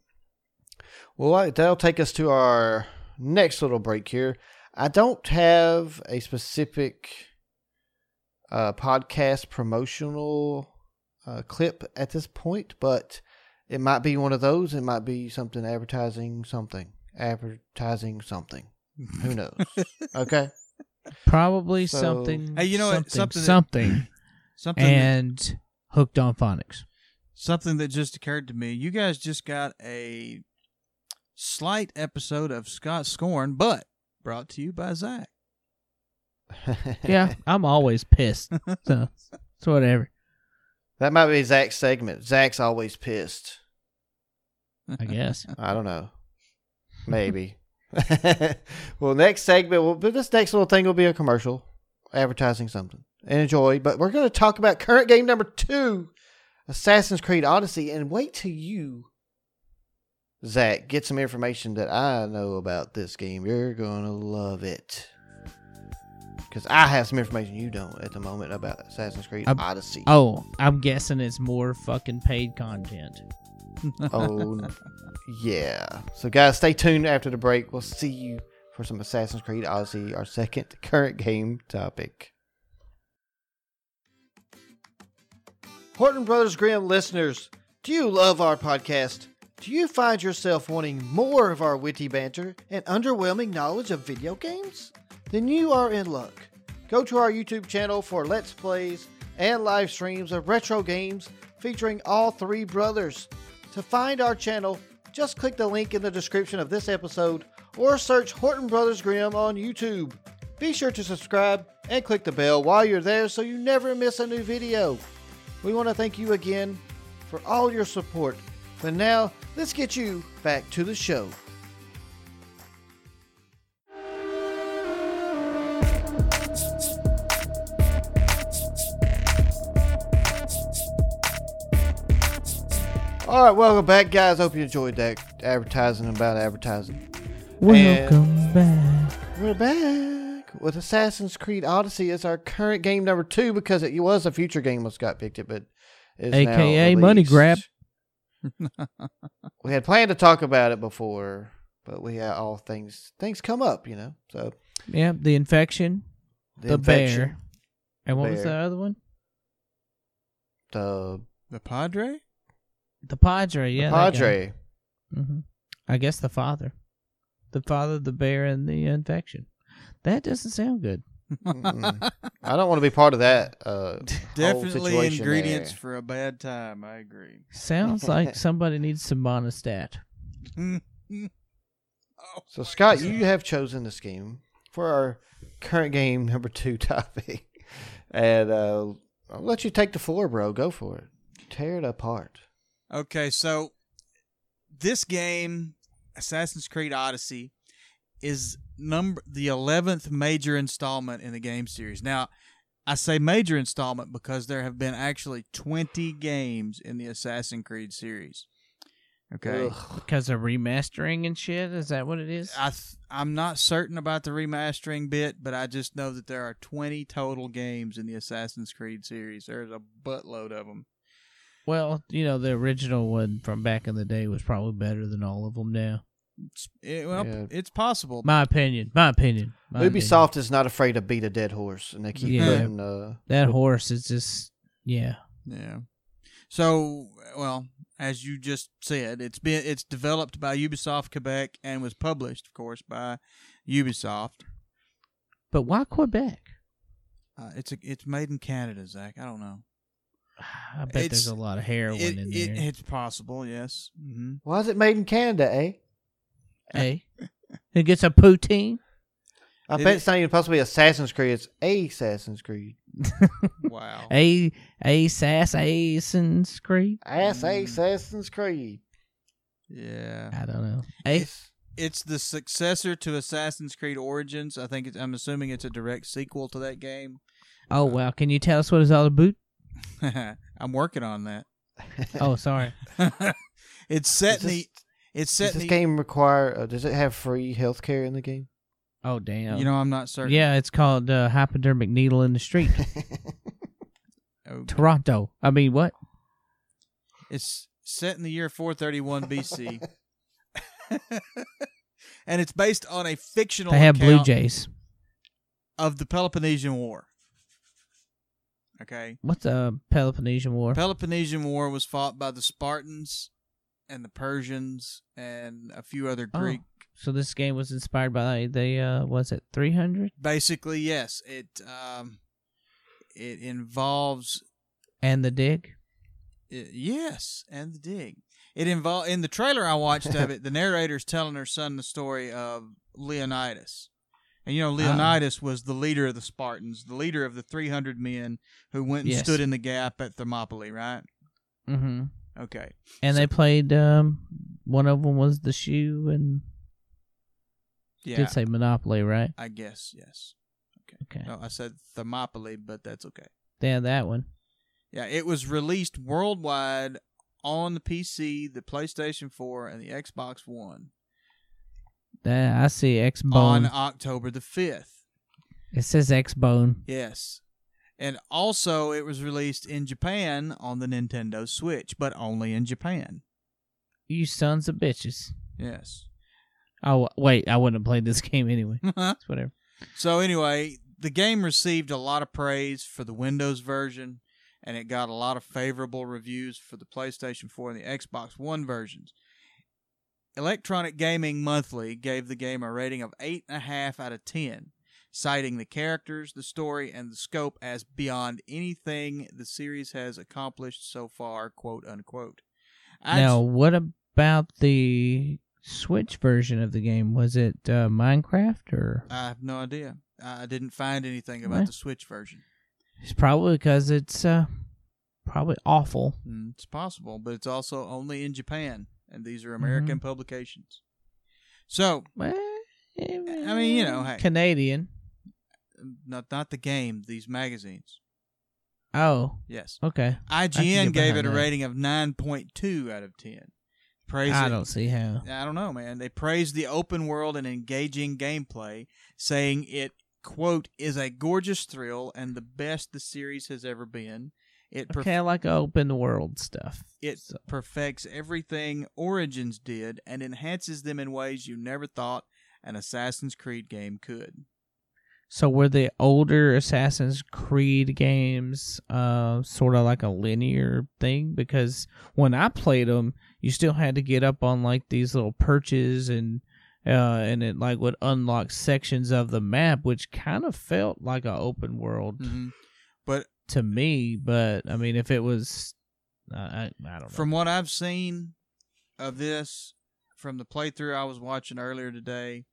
Well, that'll take us to our next little break here. I don't have a specific uh, podcast promotional uh, clip at this point, but it might be one of those. It might be something advertising something, advertising something. Who knows? okay. Probably So- something. Hey, you know what? something, Something that- something, Something that- and hooked on phonics. something that just occurred to me. You guys just got a slight episode of Scott Scorn, but brought to you by Zach. Yeah, I'm always pissed. So it's whatever. That might be Zach's segment. Zach's always pissed. I guess. I don't know. Maybe. well, next segment, will, but this next little thing will be a commercial advertising something. And enjoy. But we're going to talk about current game number two, Assassin's Creed Odyssey. And wait till you, Zach, get some information that I know about this game. You're going to love it. Because I have some information you don't at the moment about Assassin's Creed I'm- Odyssey. Oh, I'm guessing it's more fucking paid content. Oh, yeah. So, guys, stay tuned after the break. We'll see you for some Assassin's Creed Odyssey, our second current game topic. Horton Brothers Grimm listeners, do you love our podcast? Do you find yourself wanting more of our witty banter and underwhelming knowledge of video games? Then you are in luck. Go to our YouTube channel for Let's Plays and live streams of retro games featuring all three brothers. To find our channel, just click the link in the description of this episode or search Horton Brothers Grimm on YouTube. Be sure to subscribe and click the bell while you're there so you never miss a new video. We want to thank you again for all your support. But now, let's get you back to the show. All right, welcome back, guys. Hope you enjoyed that advertising about advertising. Welcome back. We're back with Assassin's Creed Odyssey as our current game number two because it was a future game when Scott picked it, but AKA money grab. we had planned to talk about it before, but we had all things things come up, you know. So Yeah, the infection, the, infection, bear, and what was the other one? the, The Padre? The Padre. the Yeah, Padre. hmm I guess the father, the father, the bear, and the infection. That doesn't sound good. I don't want to be part of that. Uh, whole Definitely situation ingredients there. for a bad time. I agree. Sounds like somebody needs some Monistat. oh, So Scott, you have chosen this game for our current game number two topic, and uh, I'll let you take the floor, bro. Go for it. Tear it apart. Okay, so this game, Assassin's Creed Odyssey, is number the eleventh major installment in the game series. Now, I say major installment because there have been actually twenty games in the Assassin's Creed series. Okay, Ugh. Because of remastering and shit? Is that what it is? I th- I'm not certain about the remastering bit, but I just know that there are 20 total games in the Assassin's Creed series. There's a buttload of them. Well, you know, the original one from back in the day was probably better than all of them now. It's, it, well, Yeah. it's possible. My opinion. My opinion. My opinion. Ubisoft is not afraid to beat a dead horse, and they keep Yeah. putting. Uh, That horse is just, yeah. Yeah. So, well, as you just said, it's been it's developed by Ubisoft Quebec and was published, of course, by Ubisoft. But why Quebec? Uh, it's a, it's made in Canada, Zach. I don't know. I bet It's- there's a lot of heroin It, in it, there. it's possible, yes. hmm why is it made in Canada? Eh? Hey, who gets a poutine. I It bet is- it's not even supposed to be Assassin's Creed. It's a Assassin's Creed. Wow. A a sass Assassin's Creed. Ass Mm. Assassin's Creed. Yeah. I don't know. A It's, It's the successor to Assassin's Creed Origins. I think it's, I'm assuming it's a direct sequel to that game. oh well, can you tell us what it's all about? I'm working on that. Oh, sorry. it's set Is in the. It's does set in this the. game require? Uh, does it have free healthcare in the game? Oh damn. You know, I'm not certain. yeah, it's called uh, hypodermic needle in the street, Okay. Toronto. I mean, what? It's set in the year 431 BC. and it's based on a fictional They have Blue Jays. of the Peloponnesian War. Okay. What's the Peloponnesian War? Peloponnesian War was fought by the Spartans and the Persians and a few other Oh. Greek. So this game was inspired by the uh, was it 300 Basically, yes, it um, it involves and the dig? i yes, and the dig. It involve in the trailer I watched of it. The narrator's telling her son the story of Leonidas, and you know Ah. Leonidas was the leader of the Spartans, the leader of the three hundred men who went and Yes. stood in the gap at Thermopylae, right? Mm-hmm. Okay, And they played. Um, one of them was the shoe, and yeah, did say Monopoly, right? I guess yes. Okay, No, I said Thermopylae, but that's okay. had that one. Yeah, it was released worldwide on the PC, the PlayStation 4, and the Xbox One That I see X on October the 5th. It says X Bone. Yes. And also, it was released in Japan on the Nintendo Switch, but only in Japan. You sons of bitches. Yes. Oh wait, I wouldn't have played this game anyway. It's whatever. so, anyway, the game received a lot of praise for the Windows version, and it got a lot of favorable reviews for the PlayStation 4 and the Xbox One versions. Electronic Gaming Monthly gave the game a rating of 8.5 out of 10, citing the characters, the story, and the scope as beyond anything the series has accomplished so far, quote unquote. I now, what about the Switch version of the game? Was it uh, Minecraft or? I have no idea. I didn't find anything about Well. the Switch version. It's probably because it's uh, probably awful. Mm, It's possible, but it's also only in Japan, and these are American publications. So, Well, I mean, you know, hey. Canadian. Not not the game, these magazines. Oh, Yes, okay. IGN gave it a that. rating of nine point two out of ten. Praise I it- don't see how. I don't know, man. They praised the open world and engaging gameplay, saying it quote is a gorgeous thrill and the best the series has ever been. It perf- Okay, I like open world stuff. It So- perfects everything Origins did and enhances them in ways you never thought an Assassin's Creed game could. So were the older Assassin's Creed games uh, sort of like a linear thing? Because when I played them, you still had to get up on like these little perches and uh, and it like would unlock sections of the map, which kind of felt like an open world hmm But to me. But I mean, if it was, uh, I I don't know. from what I've seen of this, from the playthrough I was watching earlier today,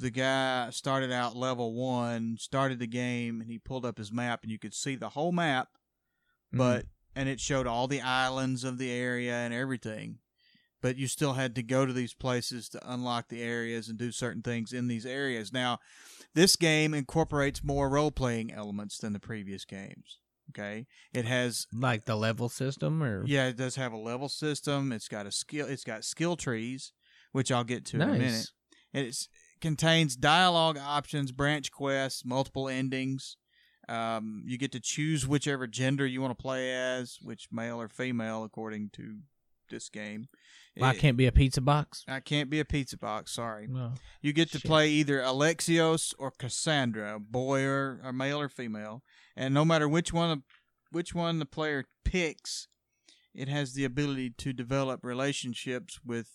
the guy started out level one, started the game, and he pulled up his map, and you could see the whole map, Mhm. but and it showed all the islands of the area and everything. But you still had to go to these places to unlock the areas and do certain things in these areas. Now, this game incorporates more role playing elements than the previous games. Okay, it has like the level system, or yeah, it does have a level system. It's got a skill. It's got skill trees, which I'll get to in a minute. nice. It contains dialogue options, branch quests, multiple endings. Um, you get to choose whichever gender you want to play as, which male or female, according to this game. I It- can't be a pizza box. I can't be a pizza box. Sorry. No. You get to Shit. play either Alexios or Cassandra, boy or, or male or female, and no matter which one which one the player picks, it has the ability to develop relationships with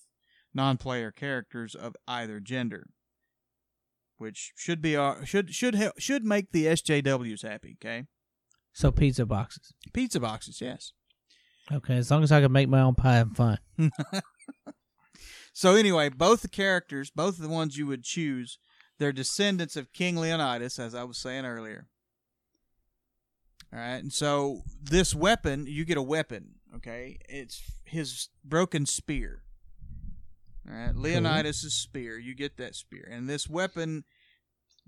non-player characters of either gender, which should be uh, should should help, should make the SJWs happy. Okay, So pizza boxes. pizza boxes, yes. Okay, as long as I can make my own pie, I'm fine. So anyway, both the characters, both of the ones you would choose, they're descendants of King Leonidas, as I was saying earlier. All right, and so this weapon, you get a weapon. Okay, it's his broken spear. All right, Leonidas' spear. You get that spear, and this weapon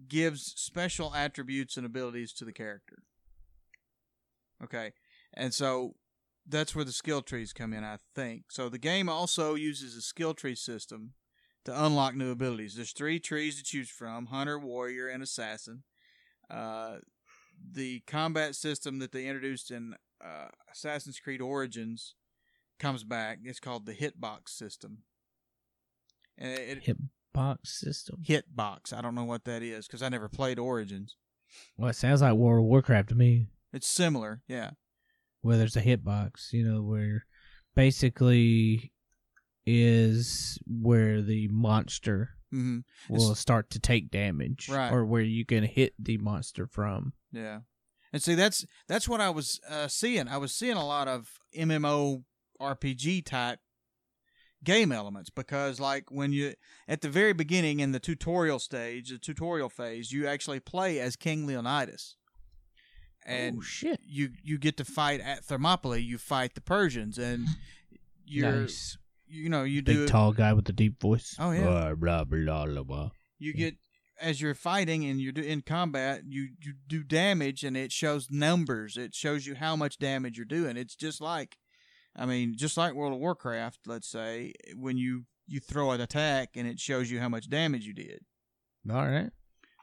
gives special attributes and abilities to the character. Okay, and so that's where the skill trees come in, I think. So the game also uses a skill tree system to unlock new abilities. There's three trees to choose from: hunter, warrior, and assassin. Uh, the combat system that they introduced in uh, Assassin's Creed Origins comes back. It's called the hitbox system. And it, Hit box system. hitbox. I don't know what that is because I never played Origins. Well, it sounds like World of Warcraft to me. It's similar, yeah. where there's a hitbox, you know, where basically is where the monster hmm will start to take damage, Right. or where you can hit the monster from. Yeah, and see that's that's what I was uh, seeing. I was seeing a lot of MMO RPG type game elements because, like, when you at the very beginning in the tutorial stage, the tutorial phase, you actually play as King Leonidas, oh, and oh shit! you you get to fight at Thermopylae. You fight the Persians, and you're nice. you know you Big do tall guy with the deep voice. Oh, yeah. Blah, blah, blah, blah, blah. you get as you're fighting and you're in combat you you do damage and it shows numbers it shows you how much damage you're doing it's just like i mean just like world of warcraft let's say when you you throw an attack and it shows you how much damage you did All right.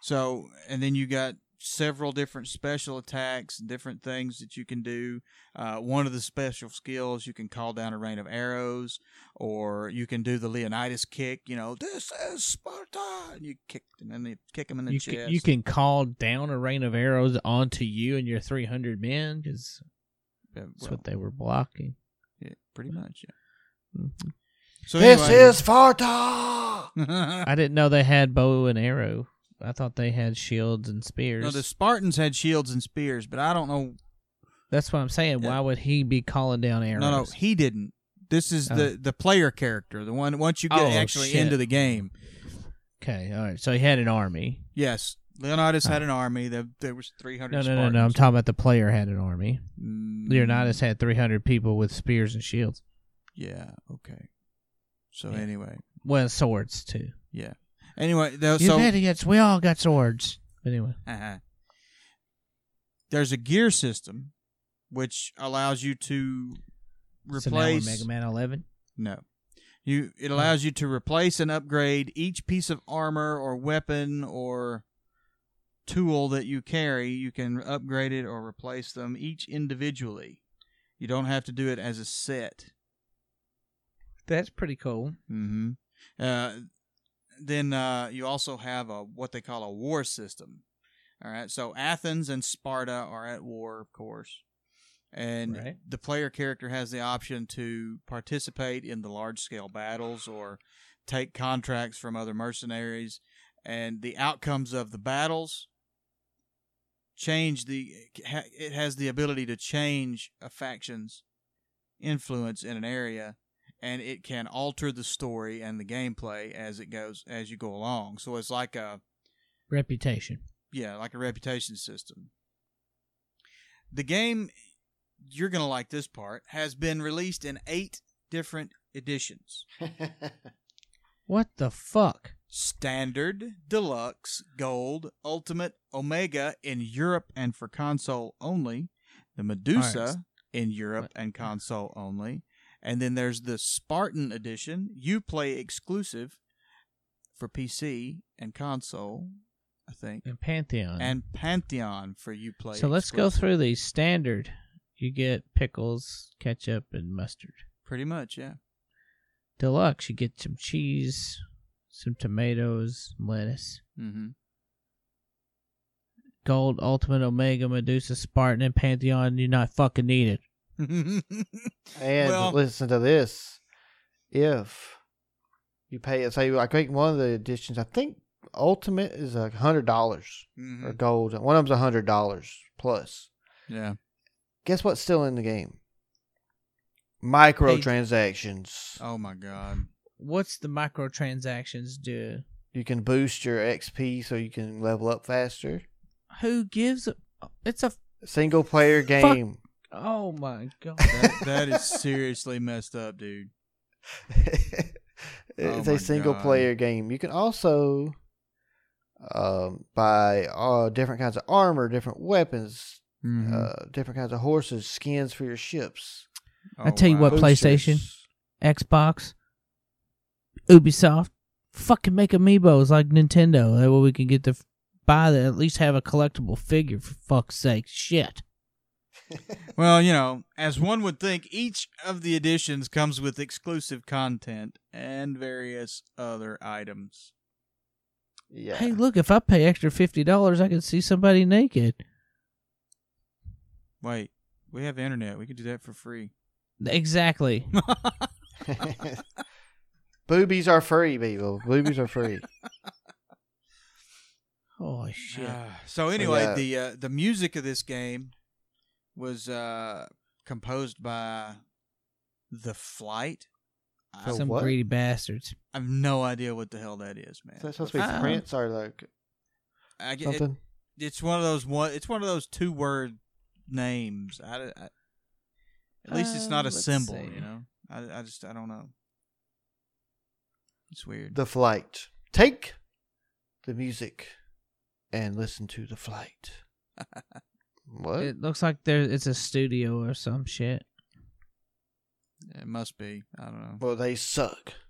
so and then you got several different special attacks and different things that you can do uh, one of the special skills you can call down a rain of arrows or you can do the leonidas kick you know this is sparta and you kick them and you kick them in the You chest can, you can call down a rain of arrows onto you and your 300 men because that's well, what they were blocking. Yeah, pretty much yeah. Mhm. so This anyway- is Sparta. I didn't know they had bow and arrow. I thought they had shields and spears. no the spartans had shields and spears but i don't know That's what I'm saying. Yeah. Why would he be calling down arrows? no no he didn't this is the the player character the one once you get Oh, actually shit. into the game Okay, all right. So he had an army. Yes, Leonidas had Oh. an army. There, there was three hundred. No, no, no, no. I'm talking about the player had an army. Mm, Leonidas had 300 people with spears and shields. Yeah. Okay. So Yeah. anyway, Well, swords too. yeah. Anyway, though, You so idiots! We all got swords. Anyway, uh there's a gear system which allows you to so now we're replace. Mega Man 11. no, you. It allows you to replace and upgrade each piece of armor or weapon or tool that you carry. You can upgrade it or replace them each individually. You don't have to do it as a set. That's pretty cool. Mm-hmm. Uh, then uh, you also have a what they call a war system. All right, so Athens and Sparta are at war, of course, and Right. the player character has the option to participate in the large scale battles or take contracts from other mercenaries, and the outcomes of the battles change the. It has the ability to change a faction's influence in an area, and it can alter the story and the gameplay as it goes as you go along. So it's like a Reputation. yeah, like a reputation system. The game, you're going to like this part, has been released in eight different editions What the fuck? Standard, Deluxe, Gold, Ultimate, Omega in Europe and for console only, the Medusa Alright. in Europe and console only, and then there's the Spartan edition, Uplay exclusive for PC and console, I think, And Pantheon. and Pantheon for Uplay. so let's go through these standard. You get pickles, ketchup, and mustard. Pretty much, yeah. Deluxe, you get some cheese, some tomatoes, lettuce. Mm-hmm. Gold, Ultimate, Omega, Medusa, Spartan, and Pantheon. You're not fucking needed. and Well- listen to this. If you pay, say, I think one of the editions, I think Ultimate is a hundred dollars Mhm. or gold. One of them's a hundred dollars plus. Yeah. Guess what's still in the game? Microtransactions. Oh my god. What's the microtransactions do? You can boost your XP so you can level up faster. Who gives a. It's a. Single player game. Oh my god. That, that is seriously messed up, dude. it's Oh a single God. player game. You can also um, buy uh, different kinds of armor, different weapons, Mhm. uh, different kinds of horses, skins for your ships. I tell you what, wow. play- PlayStation? boosters. Xbox, Ubisoft, fucking make amiibos like Nintendo. That way we can get to buy the at least have a collectible figure for fuck's sake. Shit. Well, you know, as one would think, each of the editions comes with exclusive content and various other items. Yeah. Hey, look, if I pay extra fifty dollars, I can see somebody naked. Wait, we have internet. We can do that for free. Exactly. Boobies are free, people. Boobies are free. Holy shit. Ah, so anyway, yeah. the uh, the music of this game was uh, composed by The Flight. So Some what? greedy bastards. I have no idea what the hell that is, man. Is that supposed to be Uh, Prince or like I get, it, something? it's one of those one. It's one of those two word names. I, I- at least it's not Uh, a symbol. see. You know. I I just I don't know. It's weird. the flight. Take the music and listen to the flight. what? It looks like there it's a studio or some shit. it must be. I don't know. well, they suck.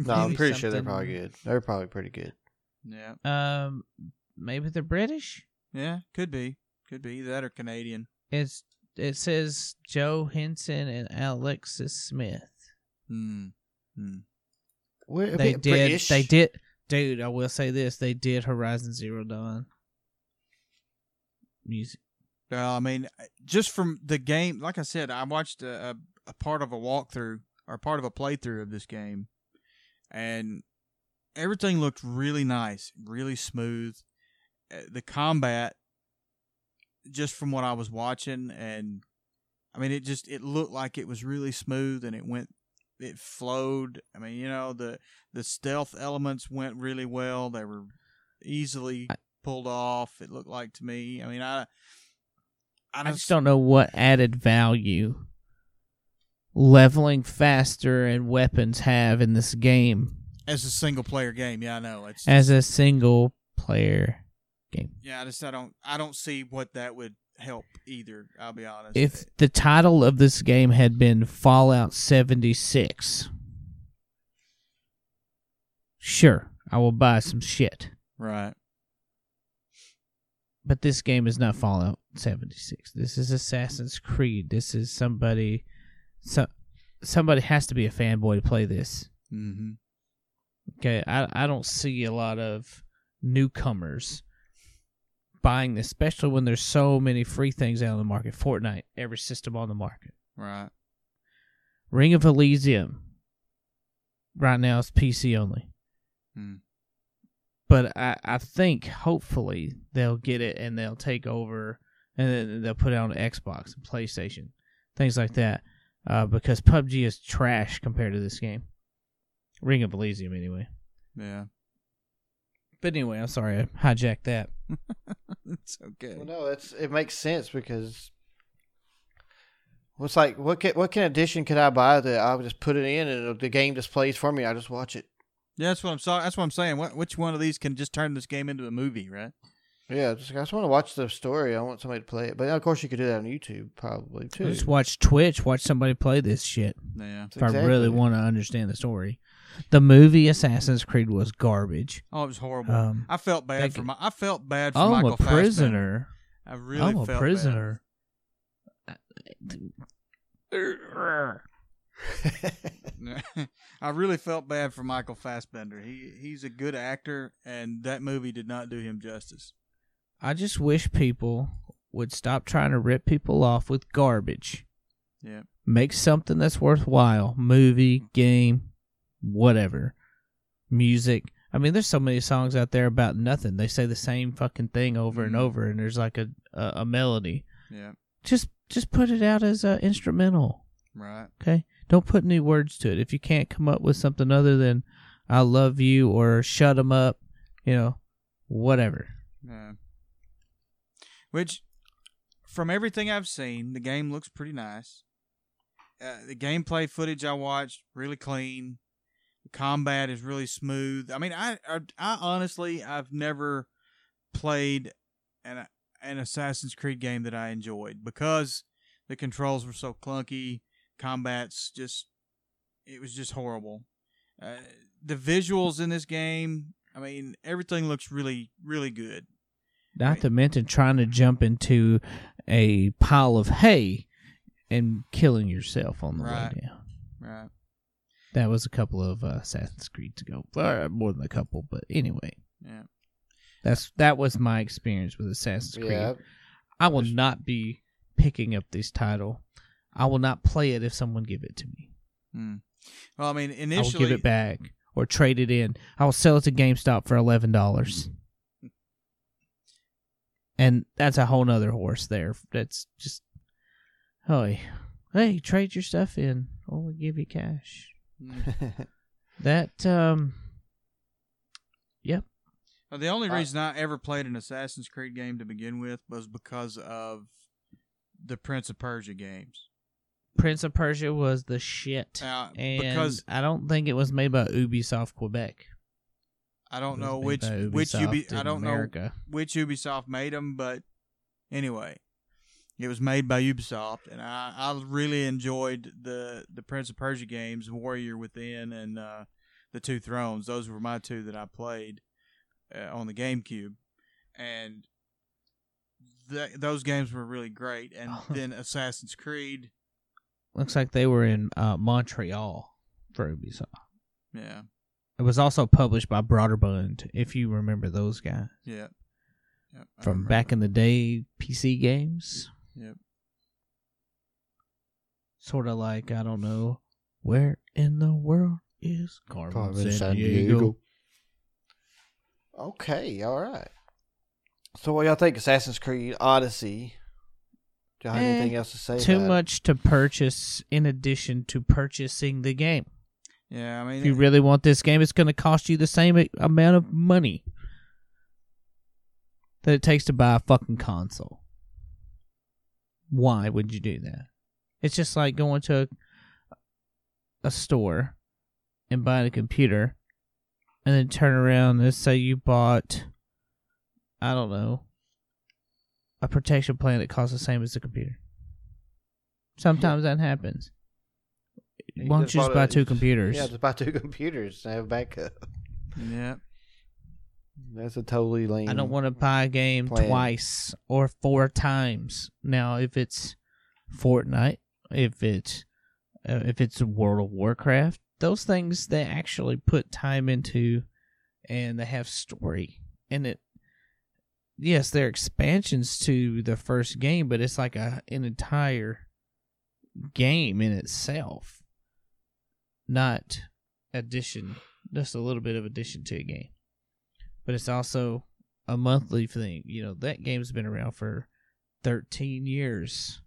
No, I'm Maybe pretty sure they're probably good. They're probably pretty good. Yeah. Um, maybe they're British. Yeah. Could be. Could be that or Canadian. It's it says Joe Henson and Alexis Smith. Hmm. Hmm. Where, They Brit- did. British? They did. Dude, I will say this: they did Horizon Zero Dawn music. Well, I mean, just from the game, like I said, I watched a, a, a part of a walkthrough or part of a playthrough of this game, and everything looked really nice, really smooth. Uh, The combat, just from what I was watching, and I mean, it just it looked like it was really smooth, and it went, it flowed. I mean, you know, the the stealth elements went really well. They were easily pulled off. It looked like to me. I mean, I. I just don't know what added value leveling faster and weapons have in this game as a single player game. Yeah, I know. It's as a single player game. yeah. I just I don't I don't see what that would help either. I'll be honest. If the title of this game had been Fallout 76, sure, I will buy some shit. right, But this game is not Fallout 76. This is Assassin's Creed. This is somebody so somebody has to be a fanboy to play this. mm-hmm. Okay, I I don't see a lot of newcomers buying this, especially when there's so many free things out on the market. Fortnite, every system on the market. right, Ring of Elysium. right now it's PC only. Hmm. But I, I think hopefully they'll get it and they'll take over and then they'll put it on Xbox and PlayStation, things like that. Uh, because PUBG is trash compared to this game. Ring of Elysium, anyway. Yeah. But anyway, I'm sorry I hijacked that. it's okay. Well, no, it's it makes sense because what's like what can, what can addition could I buy that I would just put it in and it'll- the game just plays for me. I just watch it. Yeah, that's what I'm. So, that's what I'm saying. What, which one of these can just turn this game into a movie, right? Yeah, just, I just want to watch the story. I want somebody to play it, but of course you could do that on YouTube probably too. Just watch Twitch, watch somebody play this shit. Yeah. If I really want to understand the story. The movie Assassin's Creed was garbage. Oh, it was horrible. Um, I felt bad for my. I felt bad for I'm Michael a prisoner. Fassbender. I really I'm a felt prisoner. I really felt bad for Michael Fassbender. He he's a good actor, and that movie did not do him justice. I just wish people would stop trying to rip people off with garbage. Yeah. Make something that's worthwhile. Movie, game, whatever. Music. I mean, there's so many songs out there about nothing. They say the same fucking thing over and Mhm. over, and there's like a, a a melody. Yeah. Just just put it out as a instrumental. Right. Okay, don't put new words to it. If you can't come up with something other than "I love you" or "Shut them up," you know, whatever. Yeah. Which, from everything I've seen, the game looks pretty nice. Uh, the gameplay footage I watched really clean. Combat is really smooth. I mean, I I, I honestly I've never played an an Assassin's Creed game that I enjoyed because the controls were so clunky. Combat's just it was just horrible. Uh, the visuals in this game, I mean, everything looks really really good. Not to mention trying to jump into a pile of hay and killing yourself on the Right. way down. Right. That was a couple of uh, Assassin's Creeds ago, uh, more than a couple, but anyway, Yeah. that's that was my experience with Assassin's Creed. yeah, I will not be picking up this title. I will not play it if someone give it to me. Hmm. Well, I mean, I will initially, give it back or trade it in. I will sell it to GameStop for eleven dollars. And that's a whole nother horse there. That's just oh hey, trade your stuff in. We'll give you cash. Hmm. That um Well, the only Uh, reason I ever played an Assassin's Creed game to begin with was because of the Prince of Persia games. Prince of Persia was the shit. Now, And because I don't think it was made by Ubisoft Quebec. I don't know which which Ubisoft Ubi, I don't America. know which Ubisoft made them, but anyway, it was made by Ubisoft, and I, I really enjoyed the the Prince of Persia games, Warrior Within, and uh, the Two Thrones. Those were my two that I played uh, on the GameCube, and th- those games were really great. And then Assassin's Creed, Looks like they were in uh, Montreal for Ubisoft. yeah, It was also published by Broderbund, if you remember those guys yeah, yeah from back in the day, PC games. Yep. Sort of like I don't know where in the world is Carmen, Carmen San, Diego. Okay, all right. So, what y'all think? Assassin's Creed Odyssey. Do y'all have Eh, anything else to say? Too about it? much to purchase in addition to purchasing the game. Yeah, I mean, If you really want this game, it's going to cost you the same amount of money that it takes to buy a fucking console. Why would you do that? It's just like going to a, a store and buying a computer and then turn around and say you bought, I don't know, a protection plan that costs the same as the computer. Sometimes that happens. You Why don't you just buy a- two computers? Yeah, just buy two computers and have backup. yeah, That's a totally lame. I don't want to buy a game plan. twice or four times. Now, if it's Fortnite, if it's uh, if it's World of Warcraft, those things they actually put time into, and they have story, and it. Yes, they're expansions to the first game, but it's like a an entire game in itself, not addition, just a little bit of addition to a game. But it's also a monthly thing. You know, that game's been around for 13 years.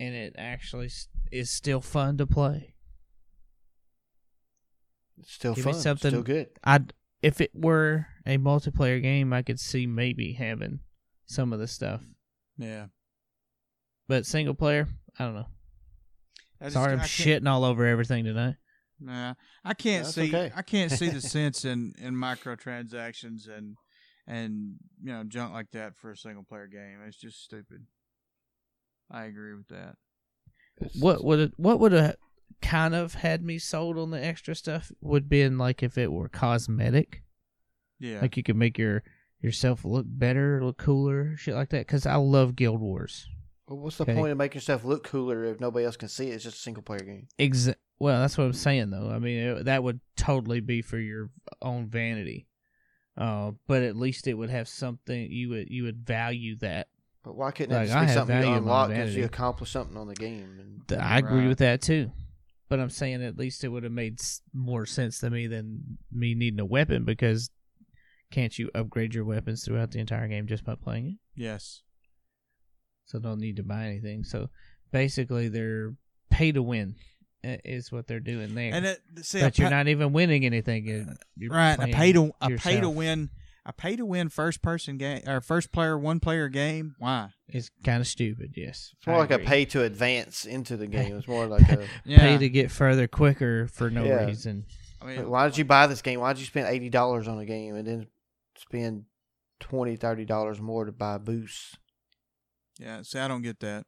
And it actually is still fun to play. It's still Give me fun. something- Still good. I'd if it were a multiplayer game, I could see maybe having some of the stuff. Yeah. But single player, I don't know. I just- Sorry, I'm I shitting all over everything tonight. Nah, I can't That's see. okay. I can't see the sense in in microtransactions and and you know junk like that for a single player game. It's just stupid. I agree with that. It's- What would it, what would have kind of had me sold on the extra stuff would been like if it were cosmetic, Yeah. like you could make your yourself look better, look cooler, shit like that. Because I love Guild Wars. Well, what's the Okay. point of making yourself look cooler if nobody else can see it? It's just a single player game. Exa- well, that's what I'm saying though. I mean, it, that would totally be for your own vanity. Uh, but at least it would have something you would you would value that. But why couldn't Like, that I just be something you value in my unlock because you accomplished something on the game? And Th- I agree Right. with that too. But I'm saying at least it would have made more sense to me than me needing a weapon because can't you upgrade your weapons throughout the entire game just by playing it? yes. So don't need to buy anything. So basically, they're pay to win is what they're doing there. And it, see, but a you're pa- not even winning anything. You're, uh, you're right. A pay to a pay to win a pay to win first person game or first player one player game. Why? It's kind of stupid. Yes, it's more I like a pay to advance into the game. It's more like a pay to get further quicker for no Yeah. reason. I mean, why did you buy this game? Why did you spend eighty dollars on a game and then spend twenty, thirty dollars more to buy boosts? yeah. See, I don't get that.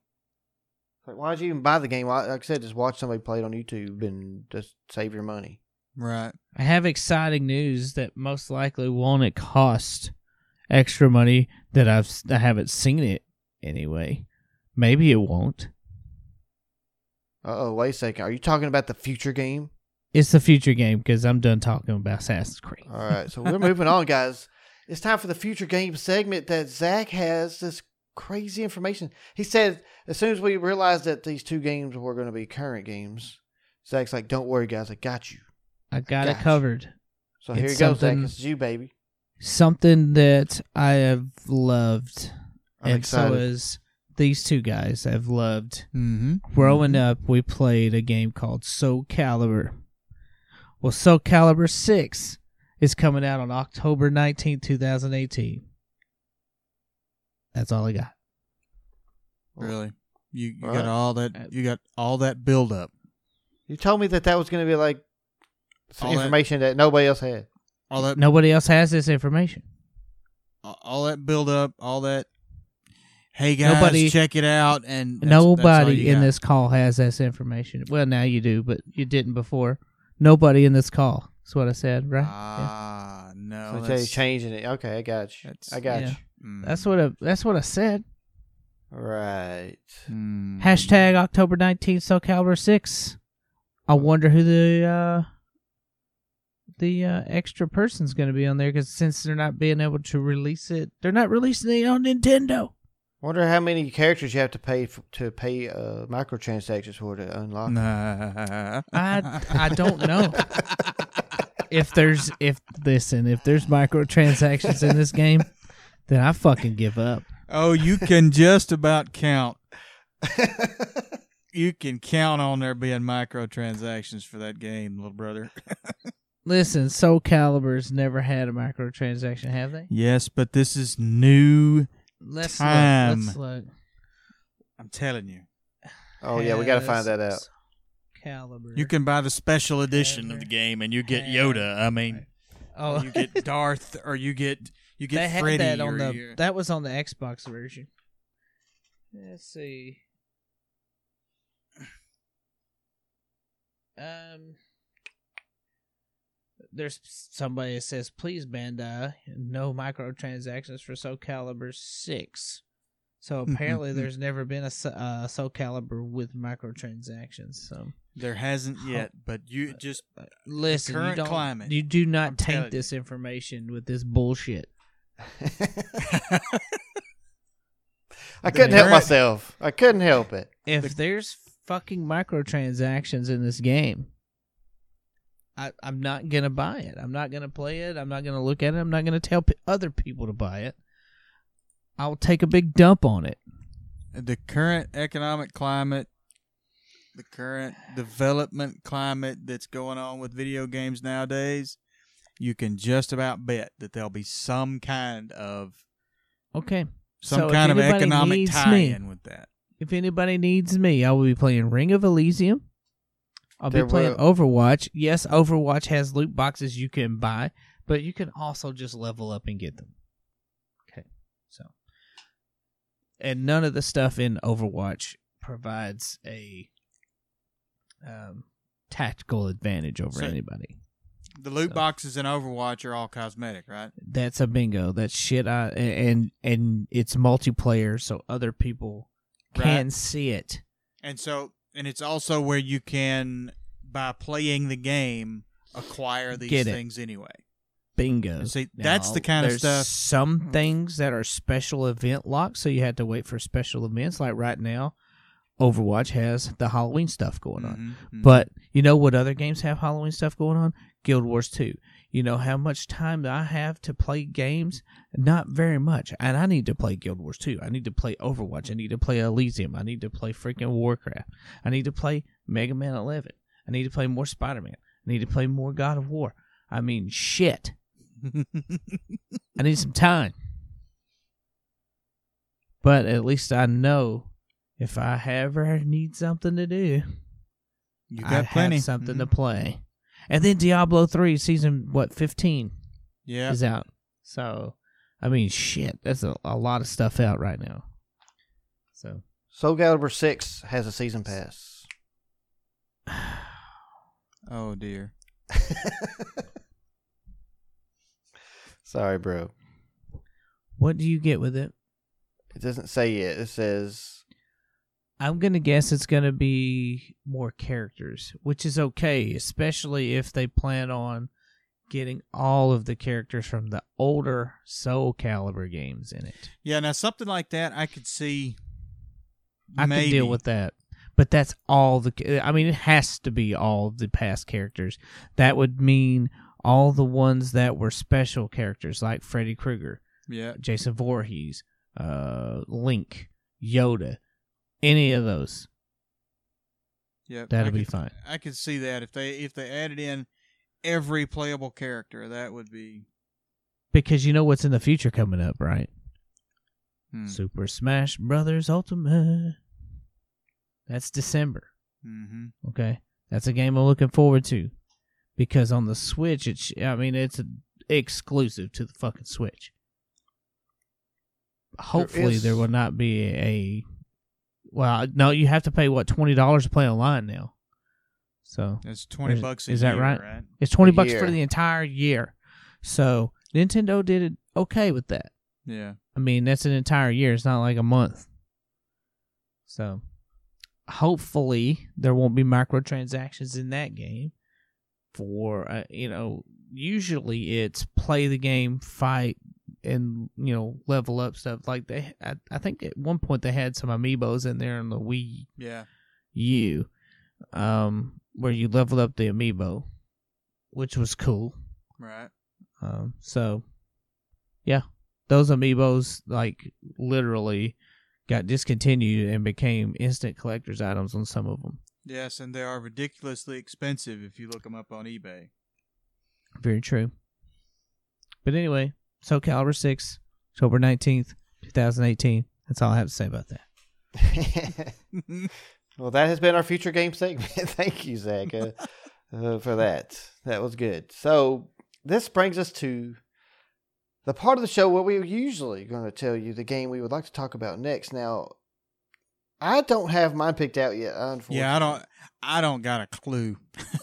Like, why did you even buy the game? Why, like I said, just watch somebody play it on YouTube and just save your money. Right. I have exciting news that most likely won't it cost extra money that I've I haven't seen it anyway. Maybe it won't. Uh oh, wait a second. Are you talking about the future game? It's the future game because I'm done talking about Assassin's Creed. All right, so we're moving on, guys. It's time for the future game segment that Zach has this crazy information. He said as soon as we realized that these two games were going to be current games, Zach's like, "Don't worry, guys, I got you." I got it Gotcha. covered. So here It's you go, Zach. something- This is you, baby. Something that I have loved, I'm and so excited. is these two guys have loved. Mm-hmm. Growing up, we played a game called Soul Calibur. Well, Soul Calibur 6 is coming out on October nineteenth, 2018. That's all I got. Really. You, you All got right. all that. You got all that build up. you told me that that was going to be like some All that- information that nobody else had. All that. Nobody else has this information. All that build up. All that. Hey guys, Nobody- check it out. And that's- that's Nobody you in got. this call has this information. Well, now you do, but you didn't before. Nobody in this call. That's what I said, right? Yeah. Ah, no. so tell that's- changing it. Okay, I got you. I got Yeah. you. Mm, That's what I, that's what I said. Right. mm. Hashtag October nineteenth, Soul Calibur six. I wonder who the uh, the uh, extra person's going to be on there because since they're not being able to release it, they're not releasing it on Nintendo. Wonder how many characters you have to pay f to pay uh, microtransactions for to unlock. Nah. I I don't know if there's if listen if there's microtransactions in this game, then I fucking give up. Oh, you can just about count. You can count on there being microtransactions for that game, little brother. Listen, Soul Calibur's never had a microtransaction, have they? yes, but this is new. Let's Time. look. Let's look. I'm telling you. oh yeah, we got to find that out. Calibur. You can buy the special edition of the game and you get Yoda. I mean, Oh, you get oh. Darth or you get you get they had Freddy that on the. you- That was on the Xbox version. Let's see. Um, there's somebody that says, "Please, Bandai, no microtransactions for Soul Calibur Six. So apparently, there's never been a So- uh, Soul Calibur with microtransactions. So there hasn't yet, but you just listen, you current don't, climate, you do not I'm telling taint this information with this bullshit. I couldn't help myself. I couldn't help it. If there's fucking microtransactions in this game, I, I'm not gonna buy it. I'm not gonna play it. I'm not gonna look at it. I'm not gonna tell p- other people to buy it. I'll take a big dump on it. the current economic climate, the current development climate that's going on with video games nowadays, you can just about bet that there'll be some kind of Okay. some So if kind of anybody economic needs tie-in with that. If anybody needs me, I will be playing Ring of Elysium. I'll There be playing will- Overwatch. Yes, Overwatch has loot boxes you can buy, but you can also just level up and get them. Okay. So and none of the stuff in Overwatch provides a um, tactical advantage over So- anybody. The loot So- boxes in Overwatch are all cosmetic, right? That's a bingo. That's shit. I and and it's multiplayer, so other people can Right. see it. And so, and it's also where you can, by playing the game, acquire these things anyway. Bingo. And see, that's the kind of stuff- Some things that are special event locked, so you had to wait for special events. Like right now, Overwatch has the Halloween stuff going on. Mhm, mhm. But you know what other games have Halloween stuff going on? Guild Wars 2. You know how much time I have to play games? Not very much. And I need to play Guild Wars 2. I need to play Overwatch. I need to play Elysium. I need to play freaking Warcraft. I need to play Mega Man 11. I need to play more Spider Man. I need to play more God of War. I mean, shit. I need some time. But at least I know if I ever need something to do, you I got plenty. have something to Mhm. play. And then Diablo 3 season what 15 Yeah. is out. So, I mean, shit, that's a, a lot of stuff out right now. So, Soul Calibur 6 has a season pass. Oh dear. Sorry, bro. what do you get with it? It doesn't say yet. It says I'm going to guess it's going to be more characters, which is okay, especially if they plan on getting all of the characters from the older Soul Calibur games in it. Yeah. Now something like that, I could see. I maybe. can deal with that. But that's all the. I mean, it has to be all the past characters. That would mean all the ones that were special characters, like Freddy Krueger, Yeah. Jason Voorhees, uh, Link, Yoda, any of those. Yeah. That'll be fine. I could see that if they if they added in every playable character, that would be. Because you know what's in the future coming up, right? Hmm. Super Smash Brothers Ultimate. That's December. Mm-hmm. Okay, that's a game I'm looking forward to because on the Switch, it's I mean it's exclusive to the fucking Switch. Hopefully, is- there will not be a. Well, no, you have to pay what twenty dollars to play online now. So That's twenty Is- bucks a is that year, right? right? it's twenty A bucks for the entire year. So Nintendo did it okay with that. Yeah. I mean, that's an entire year. It's not like a month. So, hopefully, there won't be microtransactions in that game. For uh, you know, usually it's play the game, fight, and you know, level up stuff. Like they, I, I think at one point they had some amiibos in there on the Wii Yeah. U, um, where you level up the amiibo, which was cool. Right. Um, so, yeah, those amiibos like literally got discontinued and became instant collector's items on some of them. Yes, and they are ridiculously expensive if you look them up on eBay. Very true. But anyway, Soul Calibur Six, October nineteenth, two thousand eighteen. That's all I have to say about that. well, that has been our future game segment. Thank you, Zach, uh, uh, for that. That was good. So this brings us to the part of the show where we're usually going to tell you the game we would like to talk about next. Now, I don't have mine picked out yet. Unfortunately, Yeah, I don't. I don't got a clue.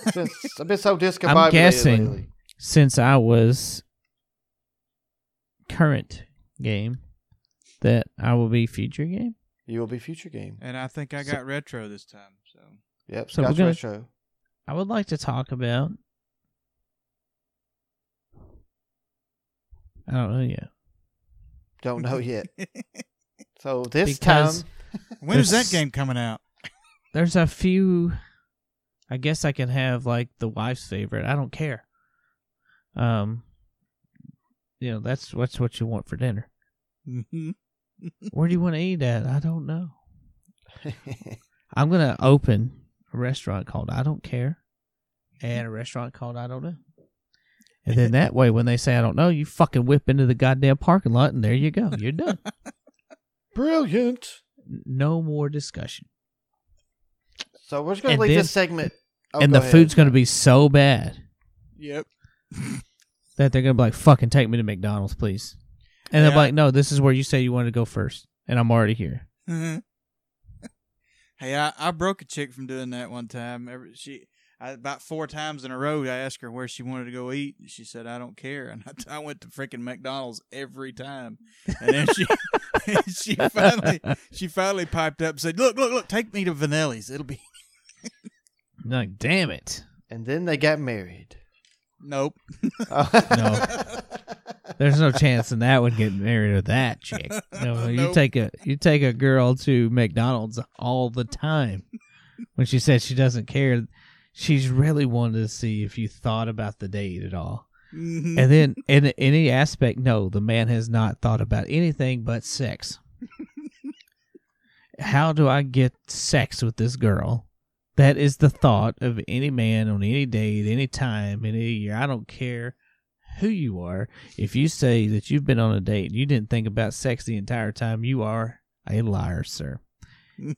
I've been, I've been so discombobulated guessing. lately. Since I was current game, that I will be future game. You will be future game. And I think I So- got retro this time. So Yep, So we're gonna- Retro. I would like to talk about. I don't know yet. Don't know yet. So this Because- time, when is that game coming out? There's a few. I guess I can have like the wife's favorite. I don't care. Um, you know that's that's what you want for dinner. Mm-hmm. Where do you want to eat at? I don't know. I'm gonna open a restaurant called I Don't Care, and a restaurant called I Don't Know. And then that way, when they say I don't know, you fucking whip into the goddamn parking lot, and there you go. You're done. Brilliant. no more discussion. So we're just gonna And leave then- this segment. Oh, and the ahead. food's gonna be so bad yep. that they're gonna be like, "Fucking take me to McDonald's, please." And they're like, "No, this is where you say you wanted to go first, and I'm already here." Mm-hmm. hey, I, I broke a chick from doing that one time. Every, she I, about four times in a row. I asked her where she wanted to go eat. and She said, "I don't care." And I, I went to freaking McDonald's every time. And then she she finally she finally piped up and said, "Look, look, look! Take me to Vanelli's. It'll be Like, damn it! And then they got married. Nope." No. There's no chance in that would get married to that chick. No, you Nope. take a you take a girl to McDonald's all the time. When she says she doesn't care, she's really wanted to see if you thought about the date at all. Mhm. And then in any aspect, no, the man has not thought about anything but sex. How do I get sex with this girl? That is the thought of any man on any date, any time, any year. I don't care who you are. If you say that you've been on a date and you didn't think about sex the entire time, you are a liar, sir.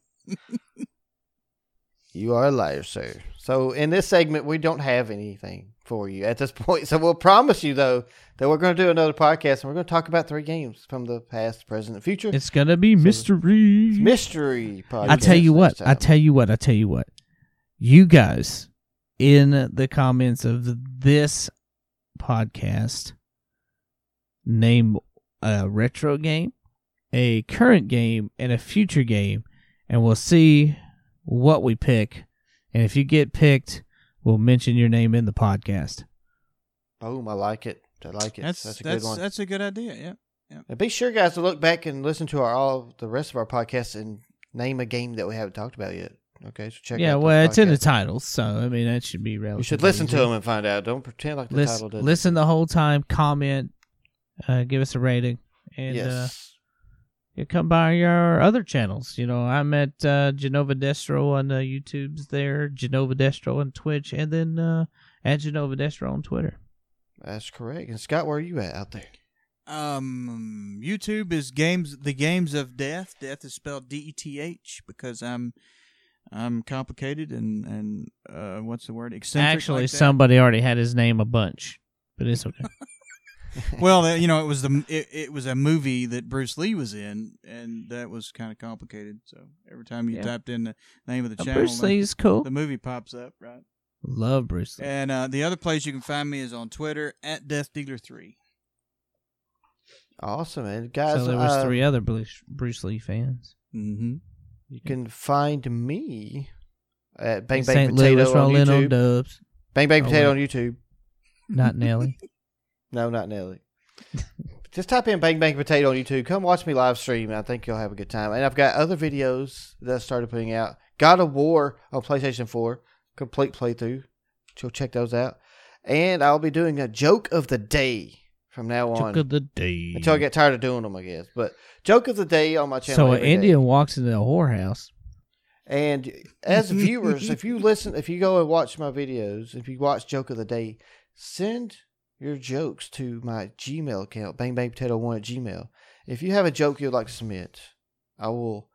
You are a liar, sir. So in this segment, we don't have anything for you at this point. So we'll promise you though that we're going to do another podcast and we're going to talk about three games from the past, present, and future. It's gonna be So- mystery. mystery podcast. I tell you what, I tell you what, I tell you what. You guys in the comments of this podcast name a retro game, a current game, and a future game, and we'll see what we pick. And if you get picked, we'll mention your name in the podcast. Boom! I like it. I like it. That's That's, a that's good one. that's a good idea. Yeah. And be sure, guys, to look back and listen to our all the rest of our podcasts and name a game that we haven't talked about yet. Okay, so check. yeah, out well, it's in the podcasts. title, so I mean that should be relatively You should listen to easy. them and find out. Don't pretend like the listen, title doesn't. listen the whole time, comment, uh, give us a rating, and uh, yes. you come by our other channels. You know, I'm at uh, Genova Destro on uh, YouTube's there, Genova Destro on Twitch, and then uh, at Genova Destro on Twitter. That's correct. And Scott, where are you at out there? Um, YouTube is games. The games of death. Death is spelled D E T H because I'm I'm complicated and and uh, what's the word? Eccentric. Actually, like somebody already had his name a bunch, but it's okay. Well, uh, you know, it was the it, it was a movie that Bruce Lee was in, and that was kind of complicated. So every time you Yeah. typed in the name of the Uh, channel, Bruce the, Lee's cool. the movie pops up, right? Love Bruce Lee. And uh, the other place you can find me is on Twitter at Death Dealer Three. Awesome, man. Guys, so there was uh, three other Bruce, Bruce Lee fans. Mm-hmm. You can find me at Bang Bang St. Potato Louis on rolling on YouTube. dubs, Bang Bang Oh, Potato on YouTube. not Nelly. No, not Nelly. Just type in Bang Bang Potato on YouTube. Come watch me live stream. I think you'll have a good time. And I've got other videos that I started putting out. God of War on PlayStation 4, complete playthrough. So check those out. And I'll be doing a joke of the day from now on. Joke of the day. until I get tired of doing them, I guess. But joke of the day on my channel. so an every day. Indian walks into a whorehouse. And as viewers, if you listen, if you go and watch my videos, if you watch Joke of the Day, send your jokes to my Gmail account, bangbangpotato1 at Gmail. If you have a joke you'd like to submit, I will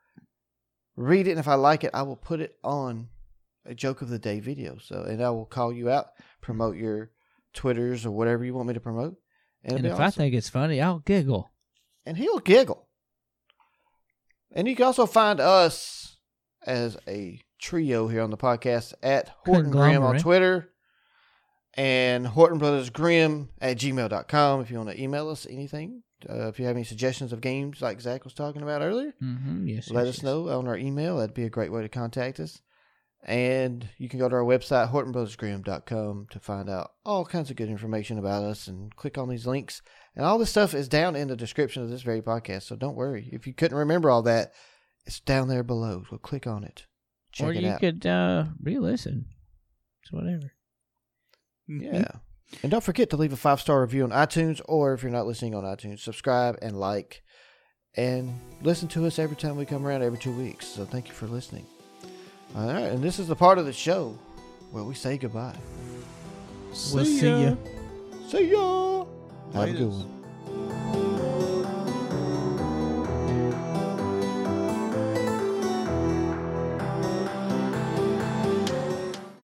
read it, and if I like it, I will put it on a Joke of the Day video. So, and I will call you out, promote your Twitters or whatever you want me to promote. And, And if be I think it's funny, I'll giggle. and he'll giggle. And you can also find us as a trio here on the podcast at Horton Grimm on Twitter and Horton Brothers Grimm at gmail.com if you want to email us anything. Uh, if you have any suggestions of games like Zach was talking about earlier, Mm-hmm. Yes. let yes, us yes. know on our email. That'd be a great way to contact us. And you can go to our website, hortonbrothersgrimm.com, to find out all kinds of good information about us and click on these links. And all this stuff is down in the description of this very podcast. So don't worry. If you couldn't remember all that, it's down there below. So click on it. Check or it you out. could uh, re-listen. It's whatever. Yeah. And don't forget to leave a five star review on iTunes, or if you're not listening on iTunes, subscribe and like, and listen to us every time we come around every two weeks. So thank you for listening. All right, and this is the part of the show where we say goodbye. We'll see ya. See ya. Have a good one.